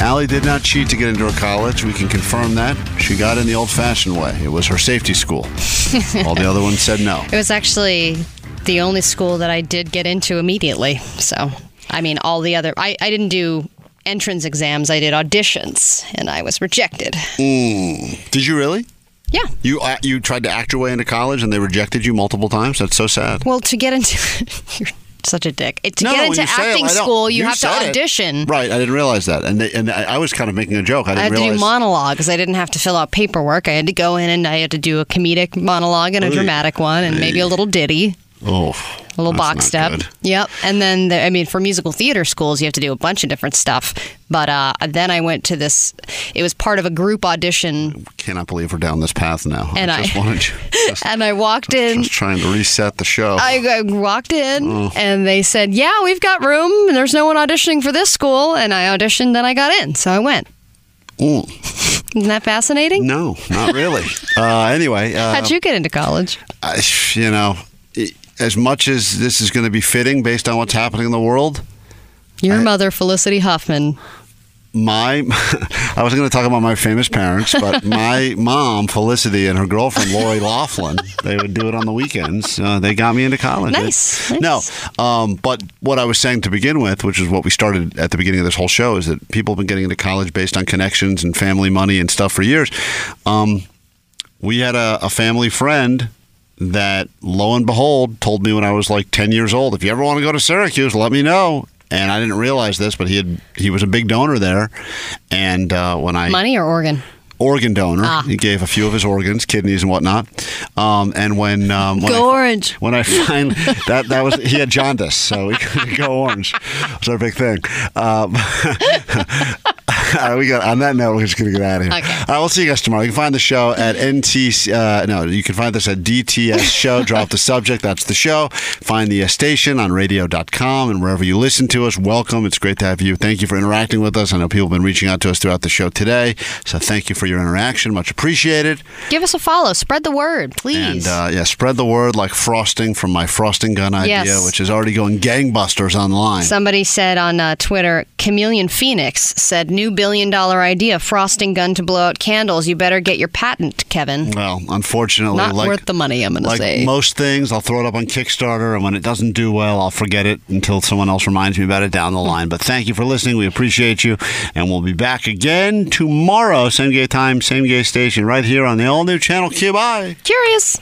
Speaker 2: Allie did not cheat to get into her college. We can confirm that. She got in the old fashioned way. It was her safety school. All the other ones said no.
Speaker 3: It was actually the only school that I did get into immediately. So, I mean, all the other, I, I didn't do entrance exams, I did auditions, and I was rejected.
Speaker 2: Did you really?
Speaker 3: Yeah.
Speaker 2: You uh, you tried to act your way into college and they rejected you multiple times? That's so sad.
Speaker 3: Well, to get into, you're such a dick. To
Speaker 2: No,
Speaker 3: get into
Speaker 2: you say it,
Speaker 3: acting school, you, have to
Speaker 2: said it.
Speaker 3: audition.
Speaker 2: Right, I didn't realize that. And they, and I I was kind of making a joke. I
Speaker 3: I
Speaker 2: didn't
Speaker 3: had to
Speaker 2: realize.
Speaker 3: do monologues. I didn't have to fill out paperwork. I had to go in and I had to do a comedic monologue and a
Speaker 2: Oy.
Speaker 3: dramatic one and maybe a little ditty.
Speaker 2: Oh,
Speaker 3: a little box step.
Speaker 2: good.
Speaker 3: Yep. And then, the, I mean, for musical theater schools, you have to do a bunch of different stuff. But uh, then I went to this, it was part of a group audition.
Speaker 2: I Cannot believe we're down this path now.
Speaker 3: And
Speaker 2: I
Speaker 3: I-
Speaker 2: just wanted you. Just,
Speaker 3: And I walked in.
Speaker 2: just trying to reset the show.
Speaker 3: I, I walked in
Speaker 2: Oh.
Speaker 3: and they said, Yeah, we've got room. and There's no one auditioning for this school. And I auditioned and I got in. So I went.
Speaker 2: Mm.
Speaker 3: Isn't that fascinating?
Speaker 2: No, not really. uh, anyway, uh,
Speaker 3: How'd you get into college?
Speaker 2: I, you know, i- as much as this is going to be fitting based on what's happening in the world,
Speaker 3: Your mother, Felicity Huffman.
Speaker 2: my I was going to talk about my famous parents, but my mom Felicity and her girlfriend Lori Loughlin, they would do it on the weekends. Uh, they got me into college.
Speaker 3: Nice,
Speaker 2: It-
Speaker 3: nice.
Speaker 2: No, um, but what I was saying to begin with, which is what we started at the beginning of this whole show, is that people have been getting into college based on connections and family money and stuff for years. Um, we had a, a family friend that, lo and behold, told me when I was like 10 years old, if you ever want to go to Syracuse, let me know. And I didn't realize this, but he had he was a big donor there. And uh, when I
Speaker 3: Money or organ?
Speaker 2: Organ donor,
Speaker 3: Ah.
Speaker 2: he gave a few of his organs, kidneys and whatnot. Um, and when um, when
Speaker 3: Go
Speaker 2: I,
Speaker 3: orange.
Speaker 2: when I find that that was he had jaundice, so we couldn't go orange. It was our big thing. Um, right, we got on that note. We're just gonna get out of here.
Speaker 3: Okay.
Speaker 2: All right, we'll see you guys tomorrow. You can find the show at NT. Uh, no, you can find this at DTS Show. Drop the subject. That's the show. Find the uh, station on Radio.com and wherever you listen to us. Welcome. It's great to have you. Thank you for interacting with us. I know people have been reaching out to us throughout the show today, so thank you for your interaction. Much appreciated.
Speaker 3: Give us a follow. Spread the word, please.
Speaker 2: And uh, yeah, spread the word like frosting from my frosting gun idea,
Speaker 3: Yes.
Speaker 2: which is already going gangbusters online.
Speaker 3: Somebody said on uh, Twitter, Chameleon Phoenix said, "New billion dollar idea: frosting gun to blow out candles. You better get your patent, Kevin.
Speaker 2: well, unfortunately,
Speaker 3: Not
Speaker 2: like,
Speaker 3: worth the money. I'm going to
Speaker 2: like
Speaker 3: say."
Speaker 2: most things, I'll throw it up on Kickstarter, and when it doesn't do well, I'll forget it until someone else reminds me about it down the line. But thank you for listening. We appreciate you, and we'll be back again tomorrow, same gay time, same gay station, right here on the all new channel Q. Bye.
Speaker 3: Curious.